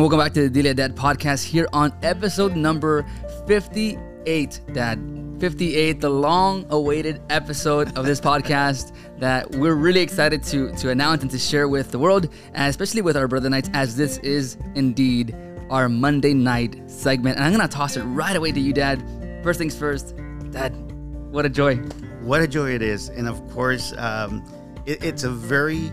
And welcome back to the Dile Dad podcast here on episode number 58. Dad, 58, the long awaited episode of this podcast that we're really excited to, to announce and to share with the world, and especially with our brother knights, as this is indeed our Monday night segment. And I'm going to toss it right away to you, Dad. First things first, Dad, what a joy. What a joy it is. And of course, um, it, it's a very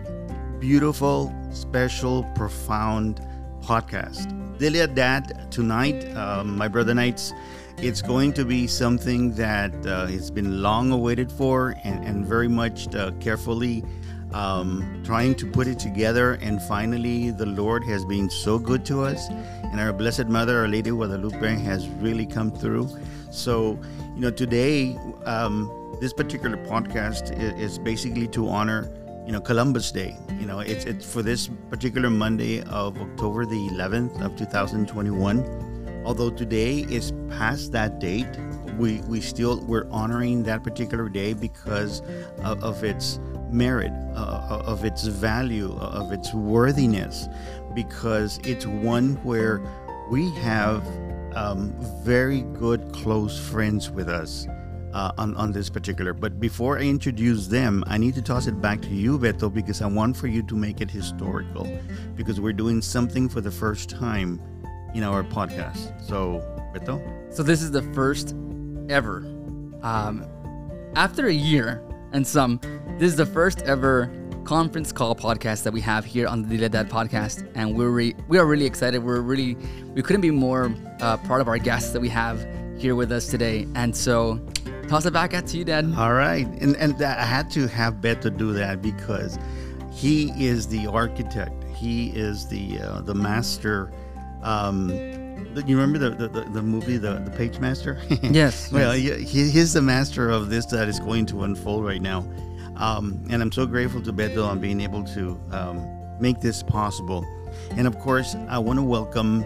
beautiful, special, profound podcast. Dile A Dad, tonight, um, my brother knights, it's going to be something that uh, it's been long awaited for and, and very much uh, carefully um, trying to put it together. And finally, the Lord has been so good to us. And our Blessed Mother, Our Lady Guadalupe, has really come through. So, you know, today, um, this particular podcast is, is basically to honor you know Columbus Day. You know, it's it's for this particular Monday of October the 11th of 2021. Although today is past that date, we we still we're honoring that particular day because of, of its merit, uh, of its value, of its worthiness, because it's one where we have um, very good close friends with us uh, on, on this particular. But before I introduce them, I need to toss it back to you, Beto, because I want for you to make it historical, because we're doing something for the first time in our podcast. So, Beto? So, this is the first ever, um, after a year and some, this is the first ever conference call podcast that we have here on the Dile Dad podcast, and we're re- we are really excited. We're really we couldn't be more uh, proud of our guests that we have here with us today, and so toss it back at you, Dad. All right, and and I had to have Beto do that because he is the architect. He is the uh, the master. Um, you remember the, the, the, movie the, the page master yes well yes. He, he's the master of this that is going to unfold right now um, and i'm so grateful to beto on being able to um, make this possible and of course i want to welcome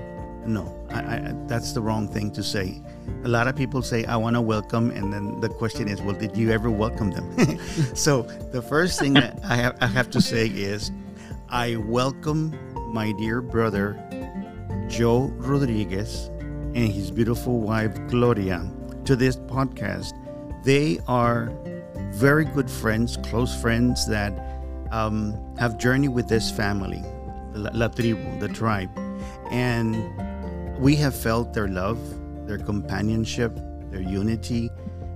no I, I, that's the wrong thing to say a lot of people say i want to welcome and then the question is well did you ever welcome them? So the first thing that I have, I have to say is i welcome my dear brother joe rodriguez and his beautiful wife gloria to this podcast. They are very good friends close friends that um, have journeyed with this family la, la tribu the tribe. And we have felt their love their companionship, their unity.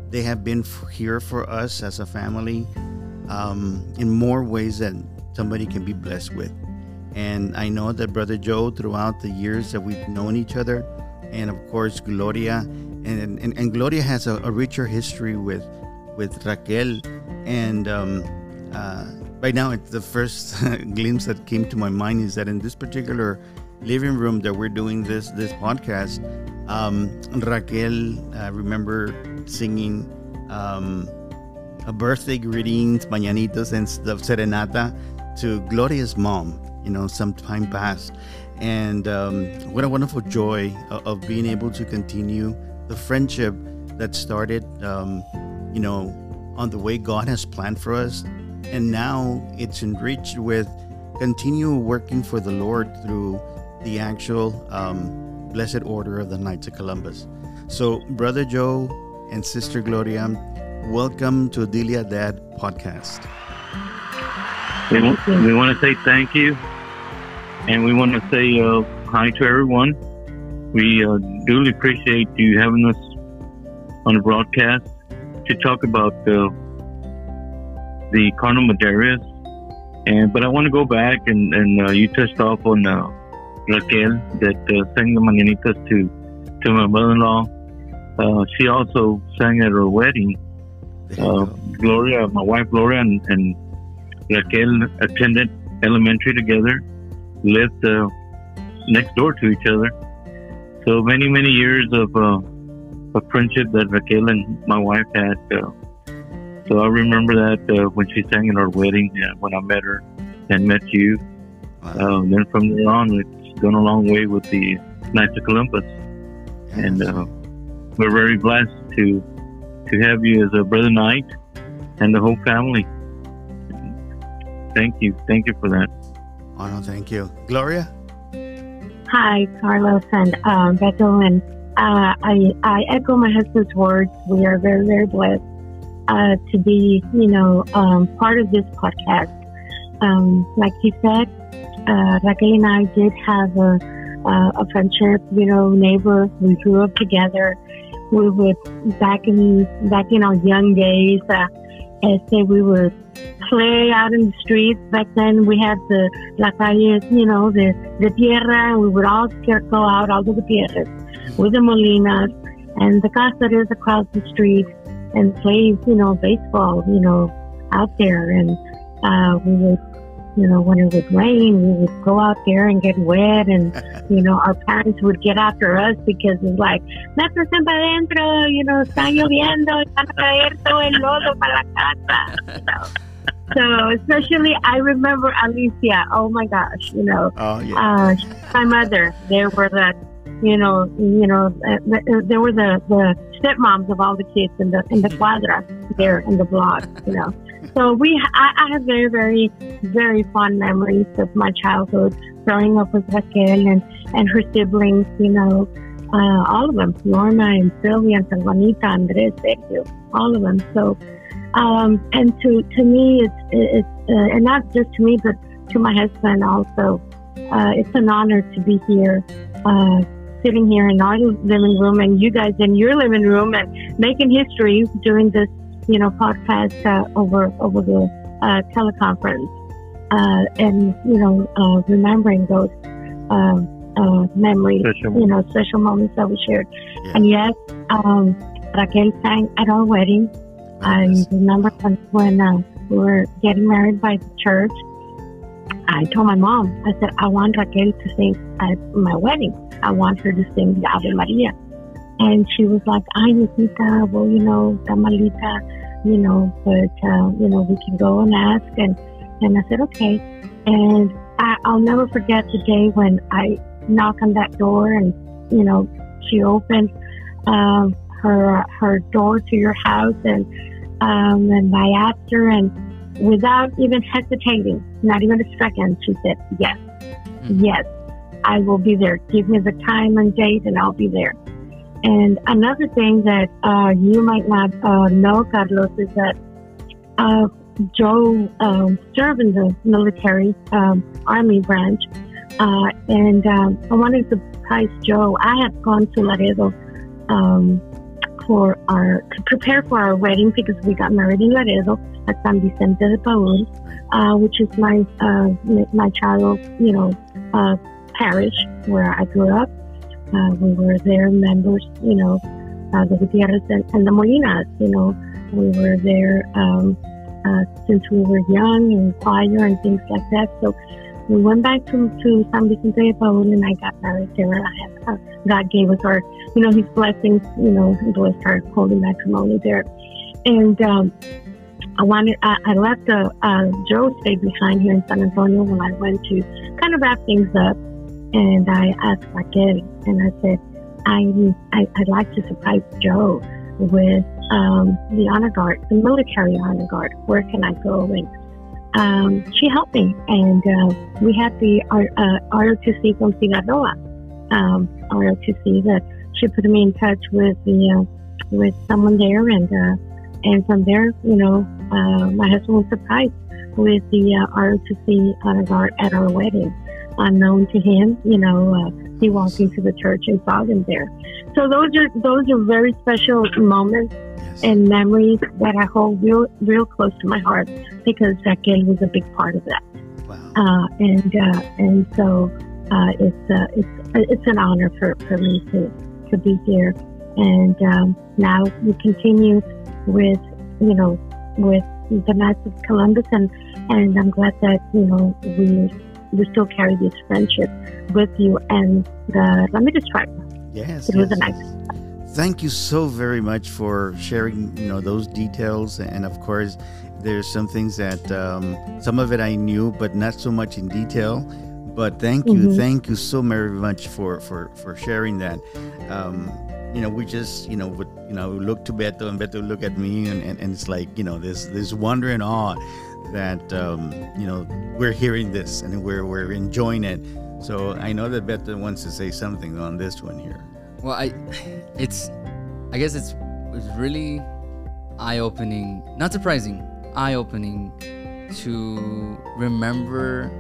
They have been here for us as a family um, in more ways than somebody can be blessed with. And I know that Brother Joe, throughout the years that we've known each other, and of course Gloria, and and, and Gloria has a, a, richer history with with Raquel, and um, uh, right now it's the first glimpse that came to my mind is that in this particular living room that we're doing this this podcast, um, Raquel, I remember singing um, a birthday greetings, mañanitos, and the serenata to Gloria's mom, you know, some time past. And um, what a wonderful joy of, of, being able to continue the friendship that started, um, you know, on the way God has planned for us. And now it's enriched with continue working for the Lord through the actual um, Blessed Order of the Knights of Columbus. So, Brother Joe and Sister Gloria, welcome to Dile A Dad podcast. We, we want to say thank you, and we want to say uh, hi to everyone. We uh, duly appreciate you having us on the broadcast to talk about uh, the Cardinal Medeiros. And but I want to go back and, and uh, you touched off on uh, Raquel that uh, sang the Mañanitas to, to my mother-in-law. Uh, she also sang at her wedding. Uh, Gloria, my wife Gloria, and, and, Raquel attended elementary together, lived uh, next door to each other. So many, many years of, uh, of friendship that Raquel and my wife had. Uh, so I remember that when she sang at our wedding, when I met her and met you. Wow. then from there on, it gone a long way with the Knights of Columbus, and uh, we're very blessed to to have you as a brother knight and the whole family. Thank you, thank you for that. Oh no, thank you, Gloria. Hi, Carlos and um, Beto, and uh, I, I echo my husband's words. We are very, very blessed uh, to be, you know, um, part of this podcast. Um, like you said, uh, Raquel and I did have a, a friendship, you know, neighbor. We grew up together. We would back in back in our young days. Uh, I say we would play out in the streets. Back then we had the la calle, you know, the the tierra. We would all go out all to the tierras with the molinas and the casares across the street and play, you know, baseball, you know, out there. And uh, we would you know, when it would rain, we would go out there and get wet, and you know, our parents would get after us because it's like, métese para adentro, you know, está lloviendo, van a todo el lodo para la casa. So, especially, I remember Alicia. Oh my gosh, you know, oh, yeah. uh, my mother. There were the, you know, you know, uh, there were the the stepmoms of all the kids in the in the quadra there in the block, you know. So we, I, I, have very, very, very fond memories of my childhood, growing up with Raquel and, and her siblings, you know, uh, all of them, Lorna and Sylvia and Juanita, Andres, Sergio, all of them. So, um, and to, to me, it's, it's uh, and not just to me, but to my husband also, uh, it's an honor to be here, uh, sitting here in our living room and you guys in your living room and making history doing this you know, podcast uh, over over the uh, teleconference, uh, and you know, uh, remembering those um, uh, memories, special. you know, special moments that we shared. Yeah. And yes, um, Raquel sang at our wedding. I remember when uh, we were getting married by the church. I told my mom, I said, I want Raquel to sing at my wedding. I want her to sing the Ave Maria. And she was like, ay, Nikita, well, you know, Tamalita, you know, but, uh, you know, we can go and ask. And, and I said, okay. And I, I'll never forget the day when I knocked on that door and, you know, she opened um, her her door to your house and um, and I asked her and without even hesitating, not even a second, she said, yes, mm-hmm. yes, I will be there. Give me the time and date and I'll be there. And another thing that uh, you might not uh, know, Carlos, is that uh, Joe um, served in the military um, army branch, uh, and um, I wanted to surprise Joe. I had gone to Laredo um, for our to prepare for our wedding because we got married in Laredo at San Vicente de Paul, uh, which is my uh, my child, you know, parish where I grew up. Uh, we were there members, you know, uh, the Gutierrez and, and, the Molinas, you know. We were there um, uh, since we were young and choir and things like that. So we went back to, to San Vicente de Paul and I got married there. I had, uh, God gave us our, you know, his blessings, you know, blessed our holy matrimony there. And um, I wanted, I, I left uh, Joe stayed behind here in San Antonio when I went to kind of wrap things up. And I asked Raquel, and I said, I, I, would like to surprise Joe with um, the honor guard, the military honor guard. Where can I go? And um, she helped me, and uh, we had the uh, ROTC from Sinaloa, um, ROTC that she put me in touch with the uh, with someone there, and uh, and from there, you know, uh, my husband was surprised with the uh, ROTC honor guard at our wedding unknown to him. You know, uh, he walked into the church and saw them there. So those are those are very special moments yes. and memories that I hold real real close to my heart because that Raquel was a big part of that. Wow. Uh, and uh, and so uh, it's uh, it's it's an honor for, for me to to be here. And um, now we continue with you know with the Knights of Columbus, and and I'm glad that you know we we still carry this friendship with you and the Ramirez tribe. Yes, it yes, was a nice. Thank you so very much for sharing, you know, those details, and of course, there's some things that um, some of it I knew, but not so much in detail. But thank you, mm-hmm. thank you so very much for for for sharing that. Um, you know, we just, you know, would, you know, look to Beto and Beto look at me, and, and, and it's like, you know, this this wonder and awe that um, you know we're hearing this and we're we're enjoying it So I know that Beto wants to say something on this one here. Well, I, it's, I guess it's, it's really eye-opening, not surprising, eye-opening to remember.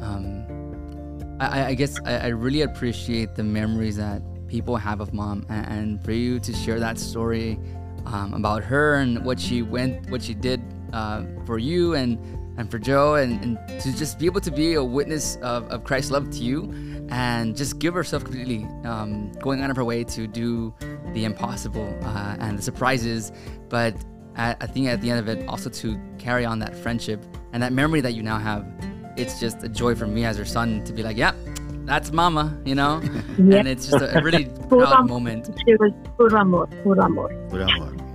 Um, I, I guess I, I really appreciate the memories that people have of mom, and, and for you to share that story um, about her and what she went, what she did uh, for you, and and for Joe, and, and to just be able to be a witness of, of Christ's love to you, and just give herself completely, um, going out of her way to do the impossible uh, and the surprises, but at, I think at the end of it, also to carry on that friendship and that memory that you now have. It's just a joy for me as her son to be like, yeah, that's mama, you know? Yeah. And it's just a, a really proud moment. She was puro amor, puro amor. Puro amor, yes.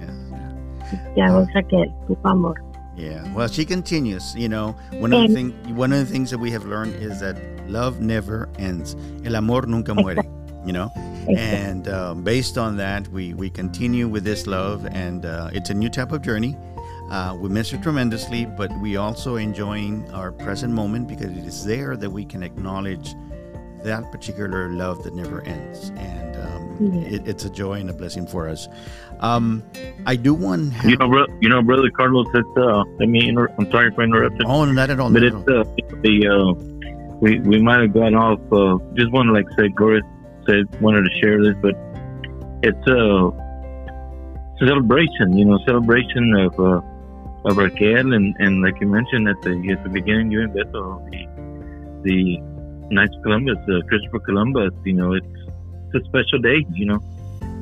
Ya ves Raquel, puro amor. Yeah. Well, she continues. You know, one of the thing, one of the things that we have learned is that love never ends. El amor nunca muere. You know, and um, based on that, we we continue with this love, and uh, it's a new type of journey. Uh, we miss her tremendously, but we also enjoying our present moment because it is there that we can acknowledge that particular love that never ends, and um, Yeah. it, it's a joy and a blessing for us. Um, I do want. You know, bro, you know, brother Carlos. It's uh, let me. Inter- I'm sorry for interrupting. Oh, not at all. but it's all. uh, the uh, we we might have gone off. Uh, just want to like say, Gloria said wanted to share this, but it's a celebration. You know, celebration of uh, of Raquel and and like you mentioned at the at the beginning, you and Beto, the the Knights of Columbus, uh, Christopher Columbus. You know, it's it's a special day. You know.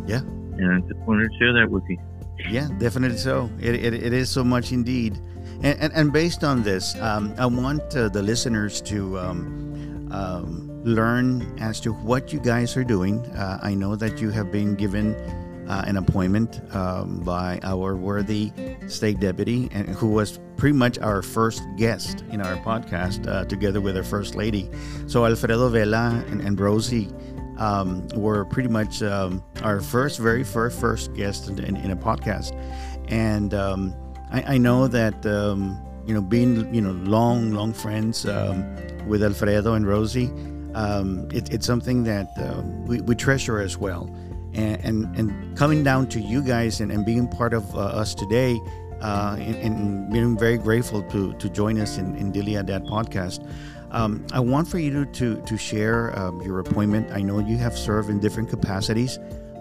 Yeah. And I just wanted to share that with you. Yeah, definitely so. It, it, it is so much indeed. And, and, and based on this, um, I want uh, the listeners to um, um, learn as to what you guys are doing. Uh, I know that you have been given uh, an appointment um, by our worthy state deputy, and who was pretty much our first guest in our podcast, uh, together with our first lady. So Alfredo Vela and, and Rosie um, were pretty much um, our first, very first, first guest in, in, in a podcast, and um, I, I know that um, you know being you know long, long friends um, with Alfredo and Rosie, um, it, it's something that uh, we, we treasure as well, and, and and coming down to you guys and, and being part of uh, us today. Uh, and, and being very grateful to, to join us in, in Dile A Dad podcast. Um, I want for you to to, to share um, your appointment. I know you have served in different capacities.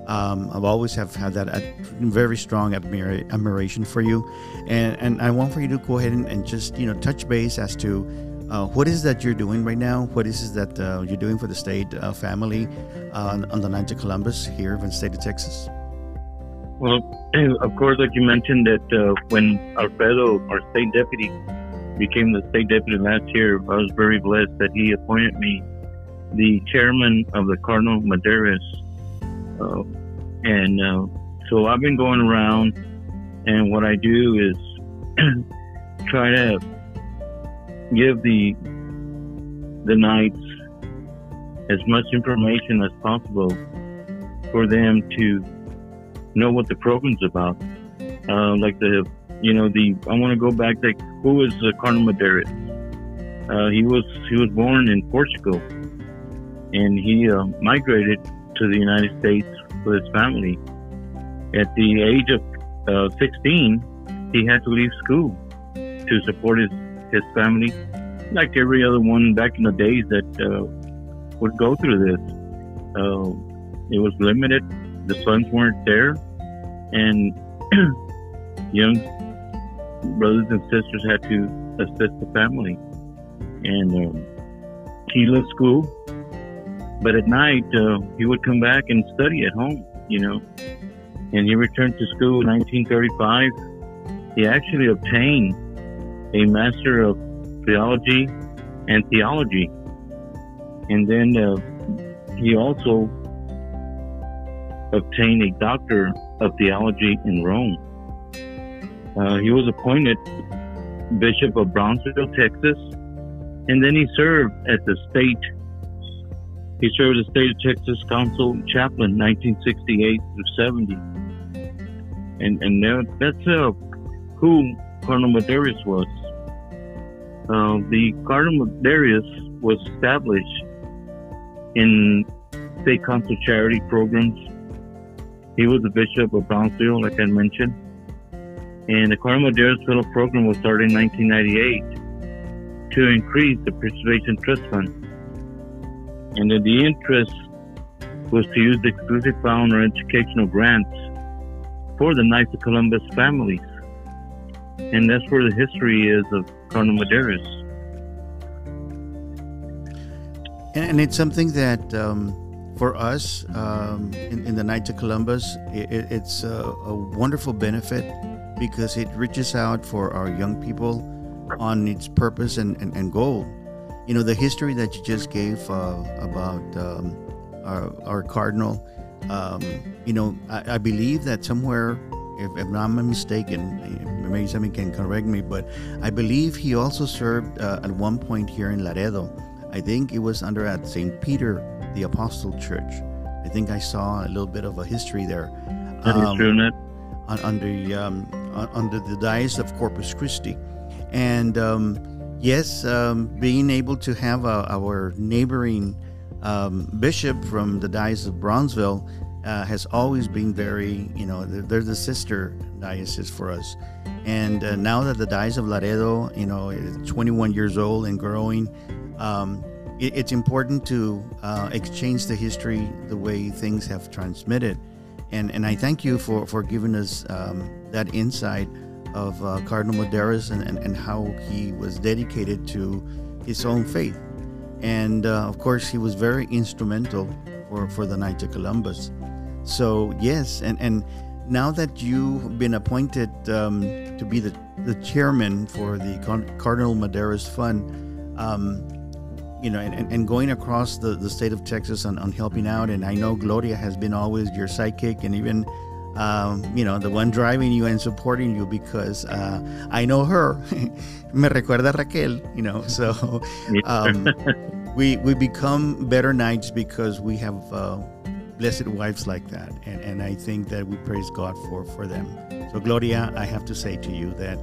Um, I've always have had that ad- very strong admira- admiration for you, and and I want for you to go ahead and, and just you know touch base as to uh, what is that you're doing right now. What is it that uh, you're doing for the state uh, family uh, on, on the Knights of Columbus here in the state of Texas? Well, of course, like you mentioned, that uh, when Alfredo, our state deputy, became the state deputy last year, I was very blessed that he appointed me the chairman of the Cardinal Medeiros. Uh, and so I've been going around, and what I do is try to give the the knights as much information as possible for them to know what the program's about. Uh, like the, you know, the I want to go back. Like, who is uh, Cardinal Medeiros? Uh, he was he was born in Portugal, and he uh, migrated to the United States with his family. At the age of uh, 16, he had to leave school to support his his family, like every other one back in the days that uh, would go through this. Uh, it was limited. The funds weren't there and young brothers and sisters had to assist the family. And um, he left school, but at night uh, he would come back and study at home, you know. And he returned to school in 1935. He actually obtained a Master of Theology and Theology. And then uh, he also obtained a Doctor of Theology in Rome. Uh, he was appointed Bishop of Brownsville, Texas, and then he served as the state. He served as state of Texas Council chaplain, 1968 through 70, and and that, that's uh, who Cardinal Medeiros was. Uh, the Cardinal Medeiros was established in state council charity programs. He was the bishop of Brownsville, like I mentioned. And the Cardinal Medeiros Fellow program was started in 1998 to increase the Preservation Trust Fund. And then the interest was to use the exclusive fund or educational grants for the Knights of Columbus families. And that's where the history is of Medeiros. And, and it's something that um, for us um, in, in, the Knights of Columbus, it, it's a, a, wonderful benefit because it reaches out for our young people on its purpose and, and, and goal. You know, the history that you just gave uh, about um, our, our, Cardinal, um, you know, I, I, believe that somewhere, if, if I'm not mistaken, maybe somebody can correct me, but I believe he also served uh, at one point here in Laredo I think it was under at St. Peter the Apostle Church. I think I saw a little bit of a history there. That um, is true, Ned. On, um, under the diocese of Corpus Christi. And um, yes, um, being able to have uh, our neighboring um, bishop from the diocese of Brownsville uh, has always been very, you know, they're the sister diocese for us. And uh, now that the diocese of Laredo, you know, is 21 years old and growing, um, it, it's important to uh, exchange the history the way things have transmitted. And, and I thank you for, for giving us um, that insight of uh, Cardinal Medeiros and, and, and, how he was dedicated to his own faith. And uh, of course, he was very instrumental for, for the Knights of Columbus. So, yes, and, and now that you've been appointed um, to be the, the chairman for the Cardinal Medeiros Fund, um, you know, and, and going across the, the state of Texas on, on helping out. And I know Gloria has been always your sidekick and even, um, you know, the one driving you and supporting you because uh, I know her. Me recuerda Raquel, you know. So um, we, we become better knights because we have uh, blessed wives like that. And, and I think that we praise God for, for them. So, Gloria, I have to say to you that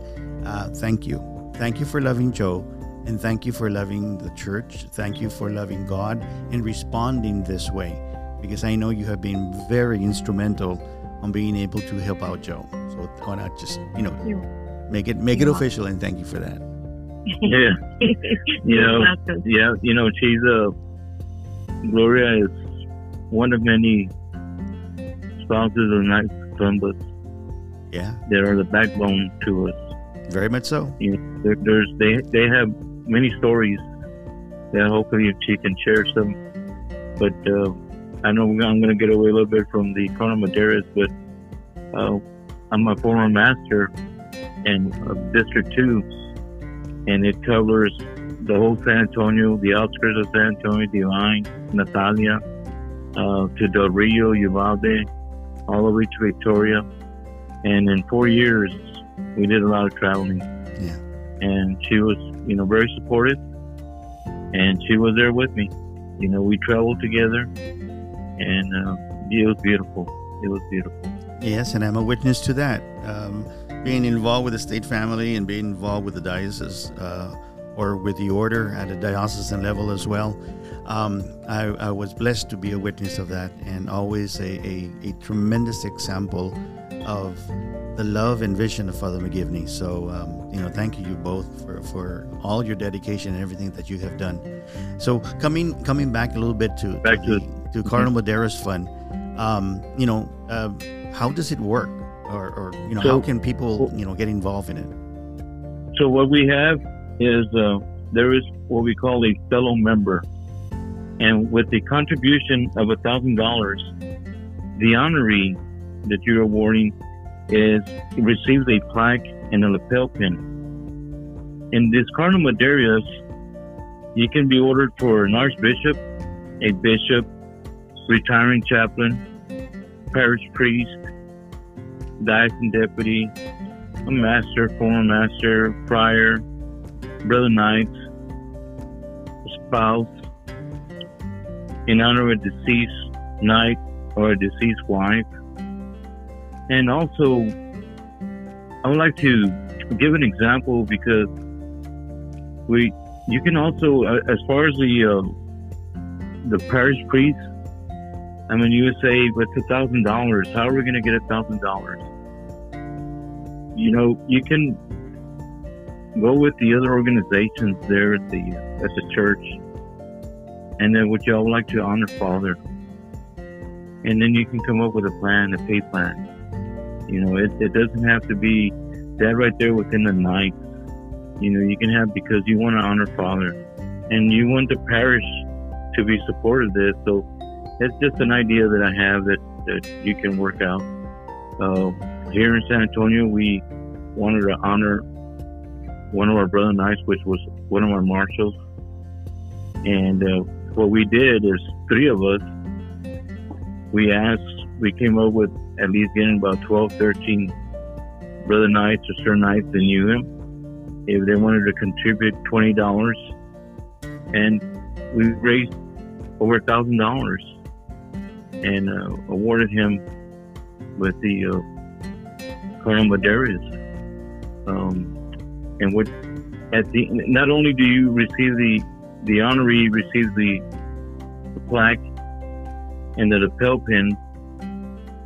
uh, thank you. Thank you for loving Joe. And thank you for loving the church. Thank you for loving God and responding this way because I know you have been very instrumental on being able to help out Joe. So why not just, you know, make it make it official and thank you for that. Yeah. you know, yeah, you know, she's a Gloria is one of many spouses of Knights Columbus. Yeah. They are the backbone to us. Very much so. You know, there, there's they they have many stories that hopefully she can share some. But uh, I know I'm going to get away a little bit from the Cardinal Medeiros, but uh, I'm a former master in uh, District 2, and it covers the whole San Antonio, the outskirts of San Antonio, Devine, Natalia, uh, to Del Rio, Uvalde, all the way to Victoria. And in four years, we did a lot of traveling. Yeah. And she was you know, very supportive. And she was there with me. You know, we traveled together, and uh, it was beautiful. It was beautiful. Yes, and I'm a witness to that. Um, being involved with the state family and being involved with the diocese uh, or with the order at a diocesan level as well. Um, I, I, was blessed to be a witness of that and always a, a, a tremendous example of the love and vision of Father McGivney. So, um, you know, thank you both for, for all your dedication and everything that you have done. So, coming coming back a little bit to back to, to, to Cardinal. Medeiros Fund, um, you know, uh, how does it work, or, or you know, so, how can people you know get involved in it? So, what we have is uh, there is what we call a fellow member, and with the contribution of a thousand dollars, the honoree that you're awarding is receives a plaque and a lapel pin. In this Cardinal Medeiros, you can be ordered for an archbishop, a bishop, retiring chaplain, parish priest, diocesan deputy, a master, former master, prior, brother knight, spouse, in honor of a deceased knight or a deceased wife, and also, I would like to give an example because we, you can also, uh, as far as the uh, the parish priest. I mean, you would say, but a thousand dollars. How are we going to get a thousand dollars? You know, you can go with the other organizations there at the at the church, and then would y'all like to honor Father? And then you can come up with a plan, a pay plan. You know, it, it doesn't have to be that right there within the night. You know, you can have because you want to honor Father, and you want the parish to be supportive of this. So it's just an idea that I have that, that you can work out. Uh, here in San Antonio, we wanted to honor one of our brother knights, which was one of our marshals. And uh, what we did is three of us, we asked, we came up with at least getting about 12, 13 brother knights or sir knights that knew him. If they wanted to contribute $20, and we raised over a thousand dollars and uh, awarded him with the uh, Cardinal Medeiros. Um, and what at the not only do you receive the the honoree receives the, the plaque and the lapel pin,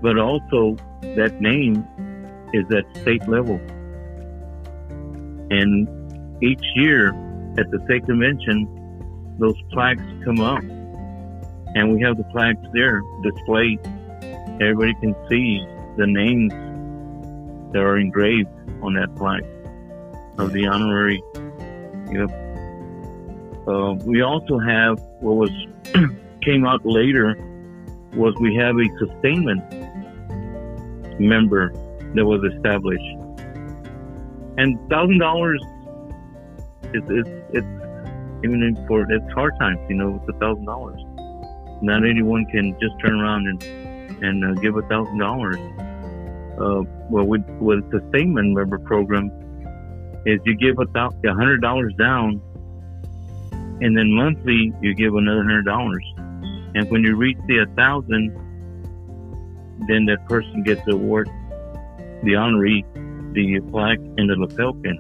but also that name is at state level. And each year at the state convention, those plaques come up and we have the plaques there displayed. Everybody can see the names that are engraved on that plaque of the honorary. Yep. Uh, we also have what was came out later was we have a sustainment member that was established, and thousand dollars is it's it's even for it's hard times, you know, it's a thousand dollars not anyone can just turn around and and uh, give a thousand dollars. Uh, well, with with the sustainment member program, is you give a a hundred dollars down, and then monthly you give another hundred dollars, and when you reach the a thousand, then that person gets the award, the honoree, the plaque, and the lapel pin,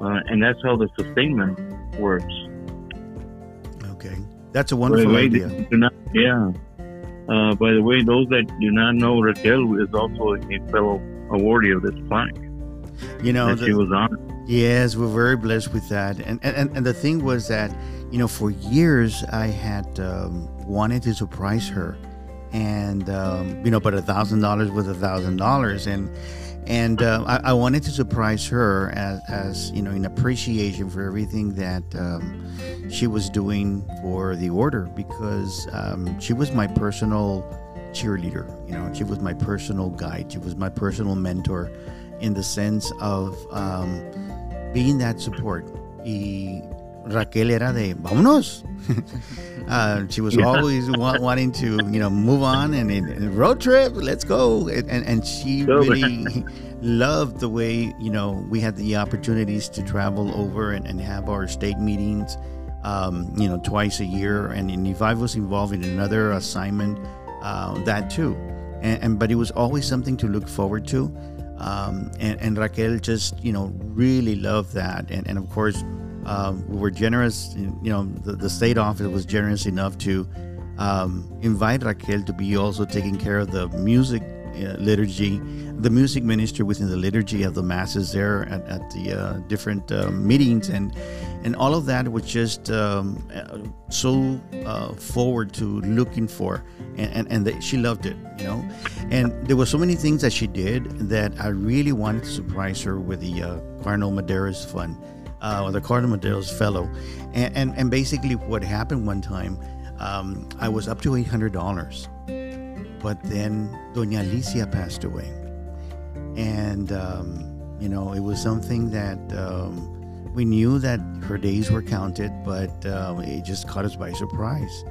uh, and that's how the sustainment works. Okay, that's a wonderful idea. Not, yeah. Uh, by the way, those that do not know, Raquel is also a fellow awardee of this plaque. You know, the, she was on. Yes, we're very blessed with that. And, and and the thing was that, you know, for years I had um, wanted to surprise her, and um, you know, but a thousand dollars was a thousand dollars, and and uh, I, I, wanted to surprise her as, as, you know in appreciation for everything that um, she was doing for the order because um, she was my personal cheerleader you know she was my personal guide she was my personal mentor in the sense of um, being that support y Raquel era de vámonos uh, she was yeah. always wa- wanting to, you know, move on and, and road trip. Let's go. And, and she really loved the way, you know, we had the opportunities to travel over and, and have our state meetings, um, you know, twice a year. And, and if I was involved in another assignment, uh, that too. And, and, but it was always something to look forward to. Um, and, and Raquel just, you know, really loved that. And, and of course, um, we were generous. You know, the, the, state office was generous enough to um, invite Raquel to be also taking care of the music liturgy, the music minister within the liturgy of the masses there at, at the uh, different uh, meetings, and and all of that was just um, uh, so uh, forward to looking for, and and, and the, she loved it, you know, and there were so many things that she did that I really wanted to surprise her with the uh, Cardinal Medeiros Fund uh, the Cardinal Medeiros Fellow. And, and, and, basically, what happened one time, um, I was up to $800, but then Doña Alicia passed away. And, um, you know, it was something that um, we knew that her days were counted, but uh, it just caught us by surprise.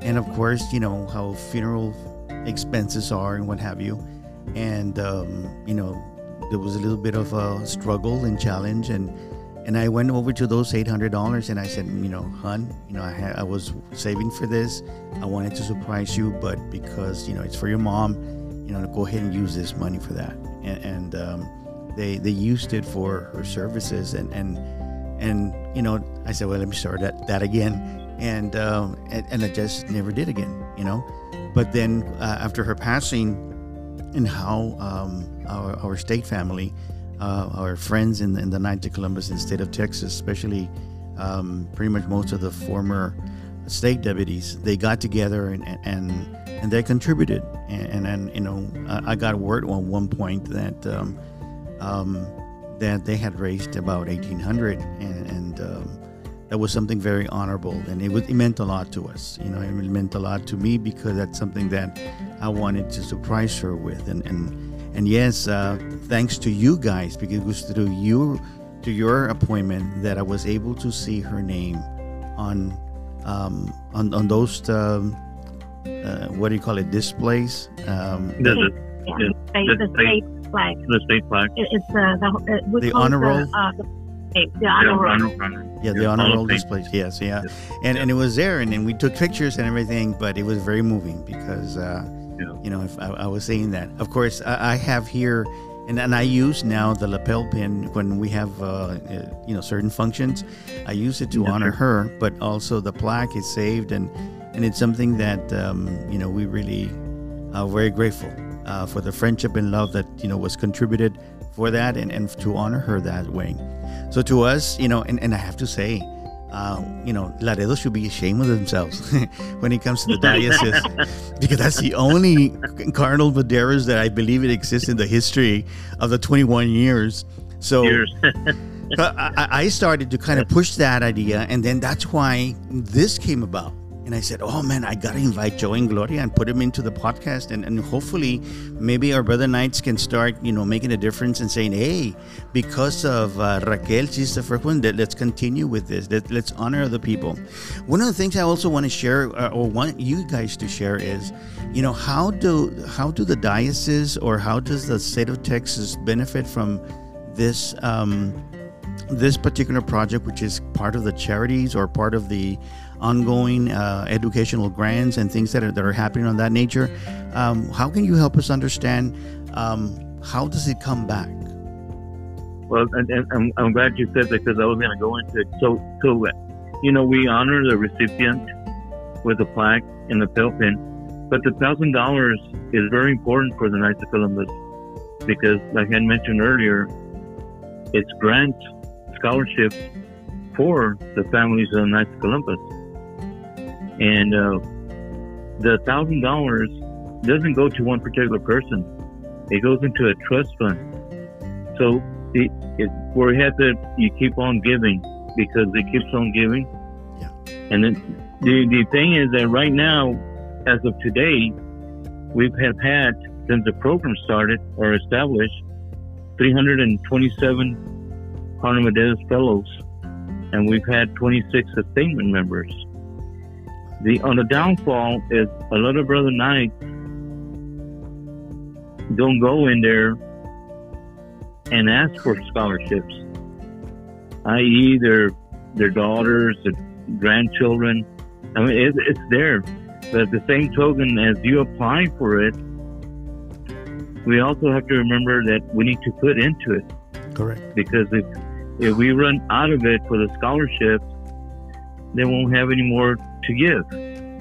And of course, you know, how funeral expenses are and what have you. And, um, you know, there was a little bit of a struggle and challenge. And, and I went over to those eight hundred dollars and I said, you know, hun, you know, I had I was saving for this. I wanted to surprise you, but because you know it's for your mom, you know, go ahead and use this money for that. And, and um, they they used it for her services, and and and you know, I said, well, let me start that that again. and uh, and, and I just never did again, you know. But then uh, after her passing, and how um, our, our state family, uh, our friends in the, in the Knights of Columbus in the state of Texas, especially um, pretty much most of the former state deputies, they got together and and, and they contributed. And, and, you know, I got word at one point that um, um, that they had raised about 1,800 and, and um, that was something very honorable and it, was, it meant a lot to us you know it meant a lot to me because that's something that i wanted to surprise her with and and, and yes uh, thanks to you guys because it was through you to your appointment that i was able to see her name on um, on, on those um, uh, what do you call it displays um, The, Yeah, the, state, the the state- state flag. the state flag. It, it's uh, the uh, The call it honor roll? The, uh, the, the Yeah, honor roll. honor- honor. Yeah, the honor roll Fame. displays. Yes, yeah, Yes. and and it was there, and then we took pictures and everything. But it was very moving because, uh, Yeah. you know, if I, I was saying that. Of course, I, I have here, and and I use now the lapel pin when we have, uh, uh, you know, certain functions. I use it to Yes, honor her, but also the plaque is saved, and and it's something that um, you know we really are very grateful uh, for the friendship and love that you know was contributed for that, and and to honor her that way. So to us, you know, and, and I have to say, uh, you know, Laredo should be ashamed of themselves when it comes to the diocese, because that's the only Cardinal Medeiros that I believe it exists in the history of the 21 years. So Years. I, I started to kind of push that idea, and then that's why this came about. And I said, "Oh man, I gotta invite Joe and Gloria and put them into the podcast, and, and hopefully, maybe our brother knights can start, you know, making a difference and saying, hey, because of uh, Raquel, she's the first one. That let's continue with this. Let, let's honor the people. One of the things I also want to share, uh, or want you guys to share, is, you know, how do how do the diocese or how does the state of Texas benefit from this? Um, this particular project, which is part of the charities or part of the ongoing uh, educational grants and things that are, that are happening on that nature, um, how can you help us understand um, how does it come back? Well, and, and I'm, I'm glad you said that because I was going to go into it. So, so, uh, you know, we honor the recipient with a plaque and pill pin, but the thousand dollars is very important for the Knights of Columbus because, like I mentioned earlier, it's grant scholarships for the families of the Knights of Columbus, and uh, the thousand dollars doesn't go to one particular person; it goes into a trust fund. So it, it, where we have to, you keep on giving because it keeps on giving. Yeah. And then the, the thing is that right now, as of today, we've had, since the program started or established, 327 Cardinal Medeiros fellows, and we've had 26 sustainment members. The, on the downfall is a lot of brother knights don't go in there and ask for scholarships, i.e., their their daughters, their grandchildren. I mean, it, it's there. But the same token, as you apply for it, we also have to remember that we need to put into it Correct. because if if we run out of it for the scholarships, they won't have any more to give.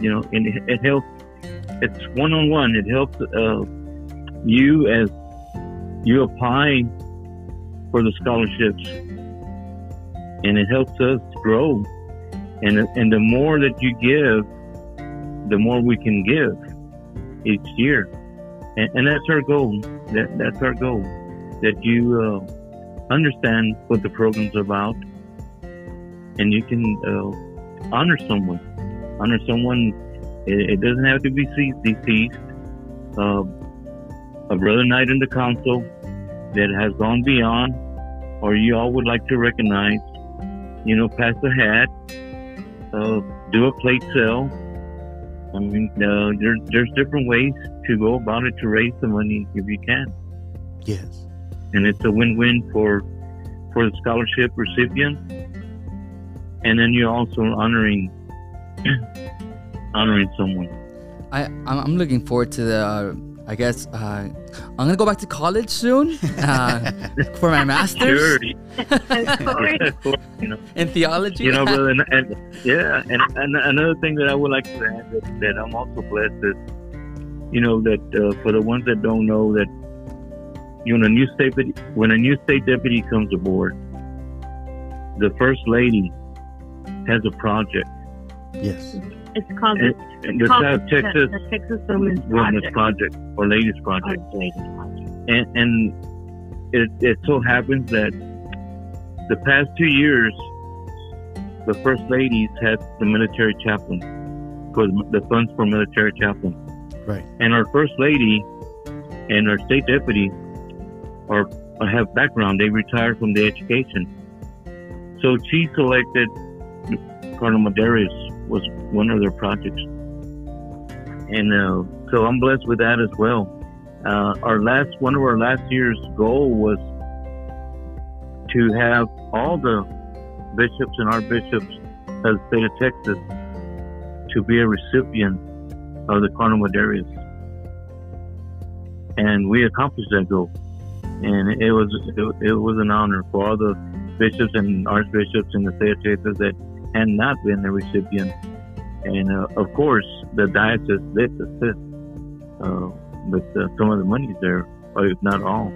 You know, and it, it helps. It's one on one. It helps uh, you as you apply for the scholarships, and it helps us grow. And and the more that you give, the more we can give each year, and, and that's our goal. That that's our goal. That you uh, understand what the program's about, and you can uh, honor someone. Honor someone. It, it doesn't have to be deceased. Uh, a brother knight in the council that has gone beyond, or you all would like to recognize. You know, pass a hat, uh, do a plate sale. I mean, uh, there's there's different ways to go about it to raise the money if you can Yes. and it's a win-win for for the scholarship recipient, and then you're also honoring honoring someone. I I'm I'm looking forward to the. Uh, I guess uh, I'm gonna go back to college soon uh, for my master's Sure. Of course, in theology. you know, brother, and, and yeah, and, and another thing that I would like to add that, that I'm also blessed is, you know, that uh, for the ones that don't know that, you know, a new state deputy, when a new state deputy comes aboard, the first lady has a project. Yes. It's called And, the, the called South the, Texas the Texas Women's Women's Project. Project or Ladies Project. Oh, Ladies Project. and, and it, it so happens that the past two years, the first ladies had the military chaplain, for the funds for military chaplain, Right. and our first lady and our state deputy are have background. They retired from the education, so she selected Cardinal Medeiros was one of their projects, and uh, so I'm blessed with that as well uh, our last one of our last year's goal was to have all the bishops and archbishops of the state of Texas to be a recipient of the Cardinal Medeiros. And we accomplished that goal. And it was it, it was an honor for all the bishops and archbishops in the state of Texas that had not been a recipient. And uh, of course, the diocese did assist. Uh, but uh, some of the money's there, or if not all.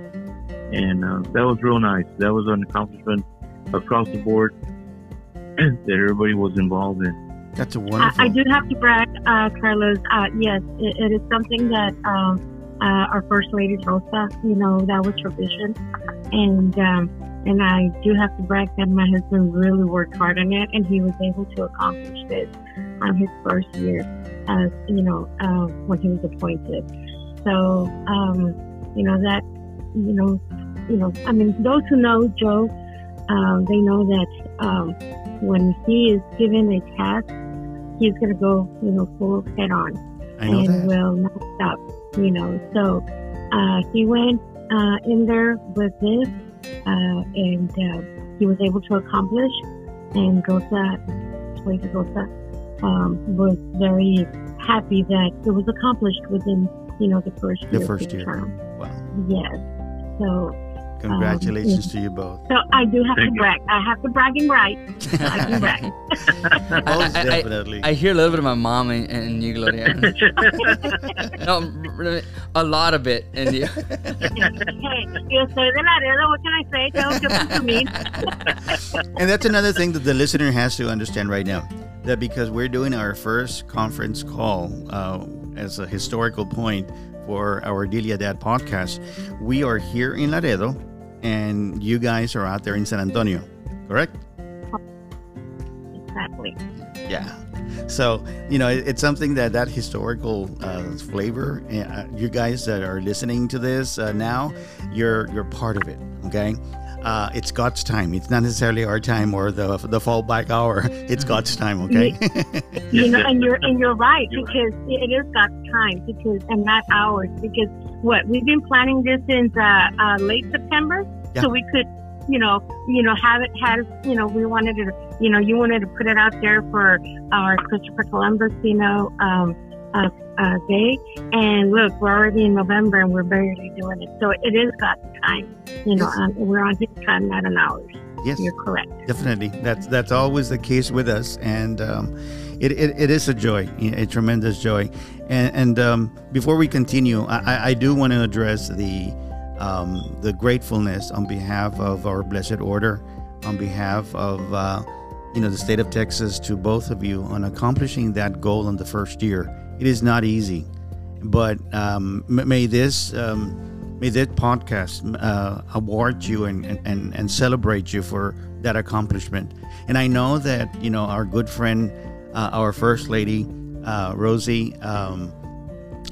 And uh, that was real nice. That was an accomplishment across the board that everybody was involved in. That's a I, wonderful. I do have to brag, uh, Carlos. Uh, yes, it, it is something that um, uh, our First Lady Rosa, you know, that was her vision, and um, and I do have to brag that my husband really worked hard on it, and he was able to accomplish this on his first year, as you know, uh, when he was appointed. So, um, you know that, you know, you know, I mean, those who know Joe, um, they know that um, when he is given a task he's going to go, you know, full head on I know and that. will not stop, you know. So uh, he went uh, in there with this, and uh, he was able to accomplish. And Rosa, Rosa, um, was very happy that it was accomplished within, you know, the first year. of first year. term. Wow. Yes. So, Congratulations to you both. so I do have Thank to you. brag. I have to brag and right. I can brag. Most I- I- definitely. I hear a little bit of my mom in, in you, Gloria. no, really, a lot of it in you. hey, yo soy de Laredo. What can I say? Tengo que presumir. and that's another thing that the listener has to understand right now that because we're doing our first conference call uh, as a historical point for our Dile A Dad podcast, we are here in Laredo and you guys are out there in San Antonio, correct? Exactly. Yeah. So, you know, it- it's something that that historical uh, flavor, uh, you guys that are listening to this uh, now, you're you're part of it, okay? Uh, it's God's time. It's not necessarily our time or the the fallback hour. It's God's time, okay? You know, and you're and you're right because it is God's time because and not ours because what we've been planning this since uh, uh, late September, Yeah. so we could, you know, you know, have it had, you know, we wanted to, you know, you wanted to put it out there for our Christopher Columbus, you know, um, uh, uh, day, and look, we're already in November and we're barely doing it, so it is God's time, you know, Yes. um, we're on His time, not on ours. yes, You're correct. definitely. That's that's always the case with us, and um, it, it, it is a joy, a tremendous joy. And, and um, before we continue, I, I- I do want to address the um, the gratefulness on behalf of our blessed order, on behalf of uh, you know the state of Texas to both of you on accomplishing that goal in the first year. It is not easy, but um, may this um, may that podcast uh, award you and, and, and celebrate you for that accomplishment. And I know that you know our good friend, uh, our first lady, uh, Rosie. Um,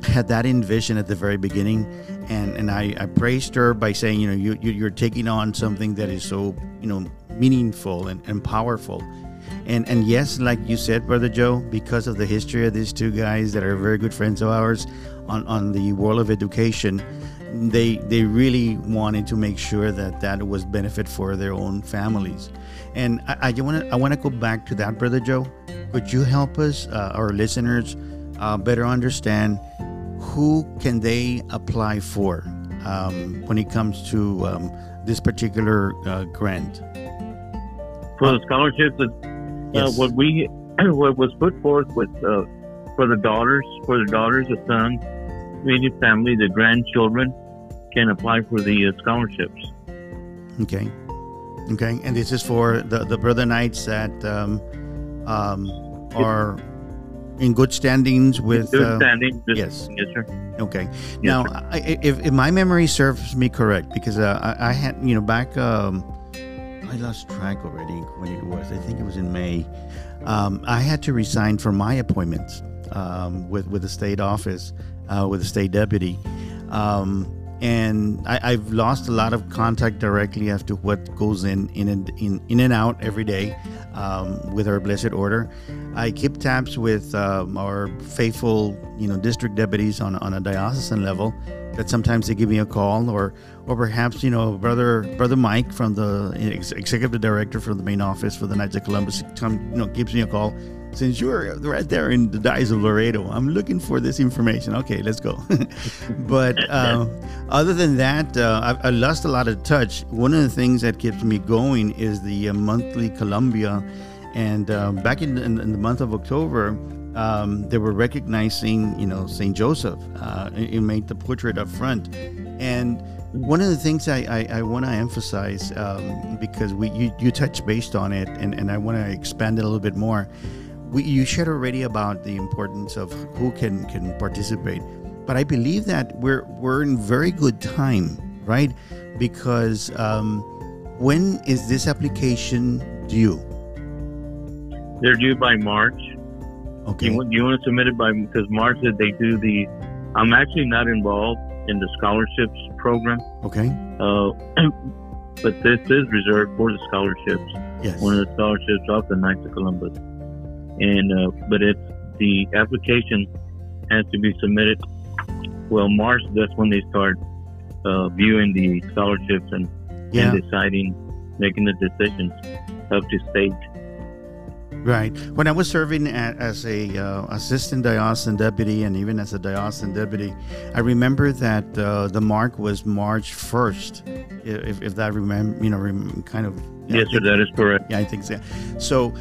had that envision at the very beginning and and I, I praised her by saying you know you, you you're taking on something that is so you know meaningful and, and powerful and and yes like you said brother joe because of the history of these two guys that are very good friends of ours on on the world of education they they really wanted to make sure that that was benefit for their own families and i, want to i want to go back to that brother joe could you help us uh, our listeners uh, better understand who can they apply for um, when it comes to um, this particular uh, grant? For the scholarships, uh, what we what was put forth with uh, for the daughters, for the daughters, the sons, immediate family, the grandchildren can apply for the uh, scholarships. Okay. Okay. And this is for the, the brother knights that um, um, are in good standings with. Good uh, standing. Yes. Yes, sir. Okay. Yes, now, sir. I, if, if my memory serves me correct, because uh, I, I had, you know, back, um, I lost track already when it was. I think it was in May. Um, I had to resign from my appointments um, with with the state office, uh, with the state deputy, um, and I, I've lost a lot of contact directly as to what goes in in and in, in and out every day um, with our blessed order. I keep tabs with um, our faithful, you know, district deputies on on a diocesan level. That sometimes they give me a call, or or perhaps you know, brother brother Mike from the ex- executive director from the main office for the Knights of Columbus, come you know, gives me a call. Since you're right there in the Diocese of Laredo, I'm looking for this information. Okay, let's go. but uh, other than that, uh, I've, I lost a lot of touch. One of the things that keeps me going is the uh, monthly Columbia. And um, back in, in, in the month of October, um, they were recognizing, you know, Saint Joseph. Uh, it it made the portrait up front, and one of the things I, I, I want to emphasize um, because we you, you touched based on it, and, and I want to expand it a little bit more. We, you shared already about the importance of who can can participate, but I believe that we're we're in very good time, right? Because um, when is this application due? They're due by March. Okay. You, want- you want to submit it by because March that they do the. I'm actually not involved in the scholarships program, Okay. uh, but this is reserved for the scholarships. Yes. One of the scholarships of the Knights of Columbus, and uh, but it's the application has to be submitted. Well, March that's when they start uh, viewing the scholarships and, Yeah. and deciding, making the decisions up to state. Right. When I was serving as a uh, assistant diocesan deputy and even as a diocesan deputy, I remember that uh, the mark was March first. If, if that remember, you know, rem, kind of. yeah, yes, sir, that is correct. Yeah, I think so. So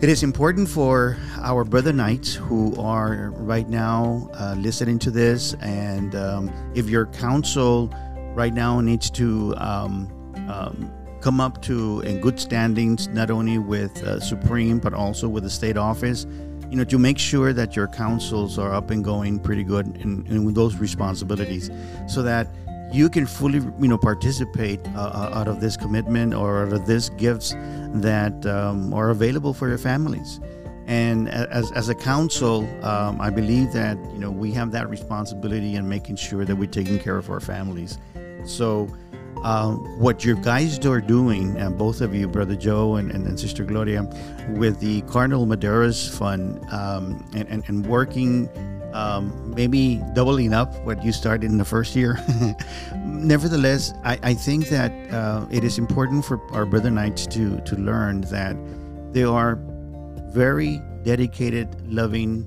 it is important for our brother knights who are right now uh, listening to this, and um, if your council right now needs to um, um, come up to in good standings, not only with uh, Supreme but also with the state office. You know, to make sure that your councils are up and going pretty good with those responsibilities, so that you can fully, you know, participate uh, uh, out of this commitment or out of this gifts that um, are available for your families. And as, as a council, um, I believe that you know we have that responsibility in making sure that we're taking care of our families. So, uh, what you guys are doing, and both of you, Brother Joe and, and, and Sister Gloria, with the Cardinal Medeiros Fund um, and, and, and working um, maybe doubling up what you started in the first year. Nevertheless, I, I think that uh, it is important for our brother knights to to learn that they are very dedicated, loving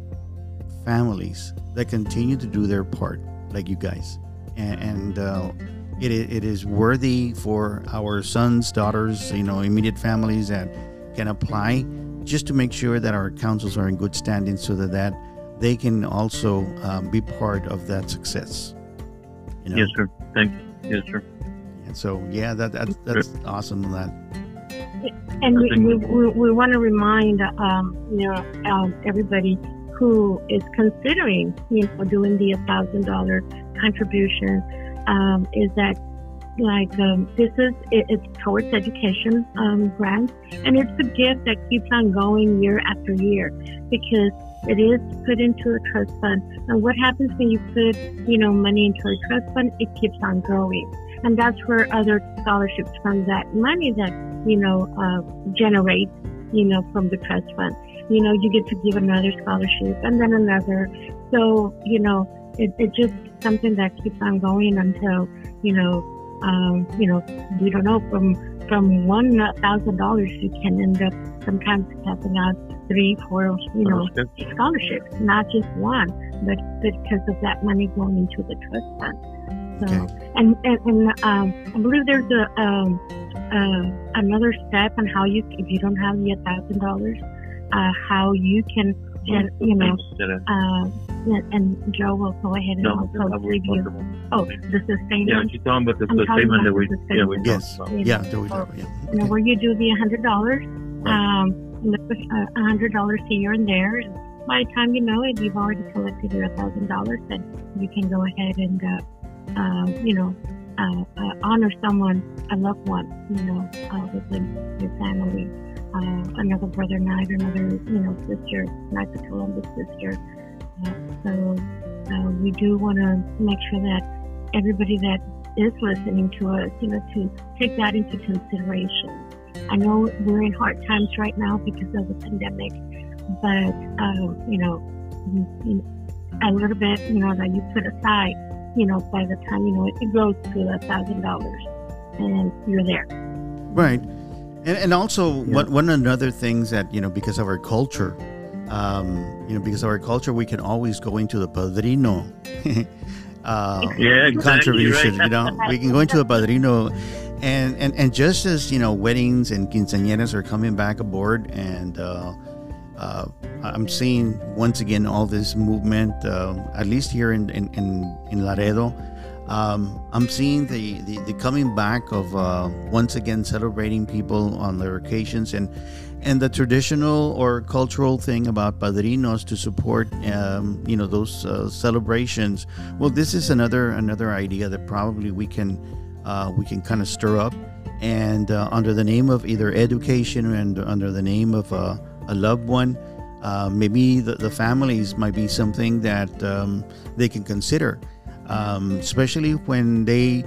families that continue to do their part, like you guys, and, and uh, it, it is worthy for our sons, daughters, you know, immediate families that can apply just to make sure that our councils are in good standing so that, that they can also um, be part of that success. You know? Yes, sir. Thank you. Yes, sir. And so, yeah, that, that that's awesome. That And we, we, we, we want to remind, um, you know, um, everybody who is considering, you know, doing the thousand dollar contribution, um, is that like um, this is it, it's towards education um, grants, and it's a gift that keeps on going year after year because it is put into a trust fund. And what happens when you put, you know, money into a trust fund? It keeps on growing, and that's where other scholarships from that money that you know, uh, generate, you know, from the trust fund. You know, you get to give another scholarship and then another. So, you know, it, it's just something that keeps on going until, you know, um, you know, we don't know from from one thousand dollars, you can end up sometimes passing out three, four, you know, scholarships, not just one, but because of that money going into the trust fund. So, okay. and and, and um, I believe there's a um, uh, another step on how you, if you don't have the thousand dollars, uh, how you can, you know, uh, and Joe will go ahead and no, also review. Oh, the sustainment. Yeah, she's talking about the sustainment that we, yeah, we yes, yeah, Joey, yeah. You know, where you do the hundred dollars, um, a hundred dollars here and there, and by the time you know it, you've already collected your thousand dollars, and you can go ahead and, uh, uh, you know, uh, uh, honor someone, a loved one, you know, uh, within your family. Uh, another brother knight, another, you know, sister, night the Columbus sister. Uh, so uh, we do want to make sure that everybody that is listening to us, you know, to take that into consideration. I know we're in hard times right now because of the pandemic, but, you know, a little bit, you know, that you put aside you know, by the time, you know, it grows to a thousand dollars and you're there. Right. And, and also yeah. one, one of the other things that, you know, because of our culture, um, you know, because of our culture, we can always go into the padrino uh, yeah, exactly contribution. Right. You know, we can go into the padrino, and, and and just as you know, weddings and quinceañeras are coming back aboard, and uh, uh, I'm seeing once again all this movement, uh, at least here in in, in, in Laredo. Um, I'm seeing the, the, the, coming back of uh, once again celebrating people on their occasions and and the traditional or cultural thing about padrinos to support um, you know those uh, celebrations. Well, this is another another idea that probably we can uh, we can kind of stir up and uh, under the name of either education and under the name of a loved one uh, maybe the, the, families might be something that um, they can consider, um, especially when they,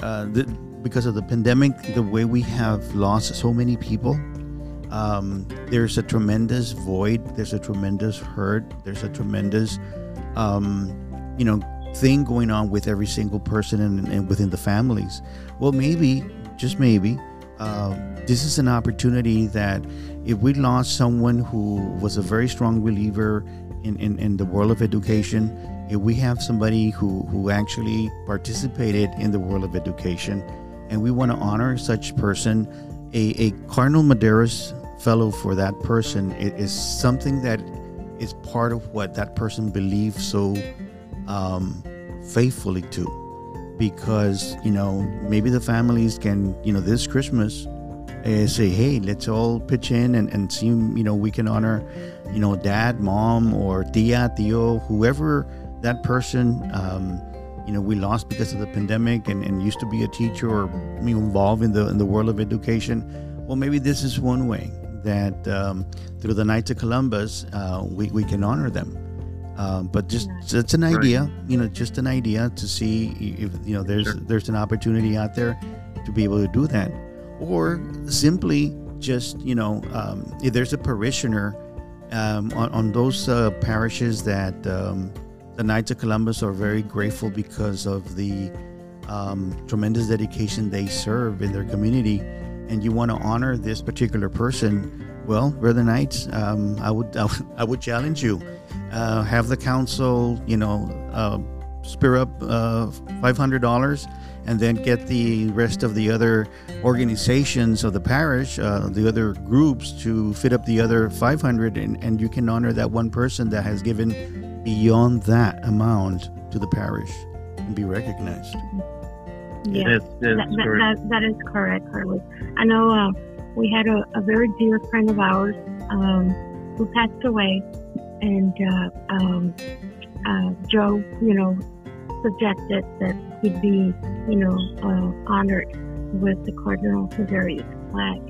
uh, the, because of the pandemic, the way we have lost so many people. Um, there's a tremendous void. There's a tremendous hurt. There's a tremendous, um, you know, thing going on with every single person and, and within the families. Well, maybe, just maybe, uh, this is an opportunity that if we lost someone who was a very strong believer in, in, in the world of education, if we have somebody who, who actually participated in the world of education and we want to honor such person, a, a Cardinal Medeiros fellow for that person is something that is part of what that person believes so um, faithfully to. Because you know maybe the families can you know this christmas uh, say hey let's all pitch in and, and see you know we can honor you know dad mom or tia tio whoever that person um, you know we lost because of the pandemic and, and used to be a teacher or you know, involved in the in the world of education well maybe this is one way that um, through the Knights of Columbus uh, we, we can honor them um, but just it's an idea, right. you know, just an idea to see if you know there's sure. there's an opportunity out there to be able to do that, or simply just you know um, if there's a parishioner um, on, on, those uh, parishes that um, the Knights of Columbus are very grateful because of the um, tremendous dedication they serve in their community, and you want to honor this particular person. Well, Brother Knights, um, I would I would challenge you uh, have the council, you know, uh, spur up uh, $500 and then get the rest of the other organizations of the parish, uh, the other groups to fit up the other 500 and, and you can honor that one person that has given beyond that amount to the parish and be recognized. Yes, that, that, that, that is correct, Carlos. I know uh, we had a, a, very dear friend of ours um, who passed away and uh, um, uh, Joe, you know, suggested that he'd be, you know, uh, honored with the Cardinal Medeiros flag.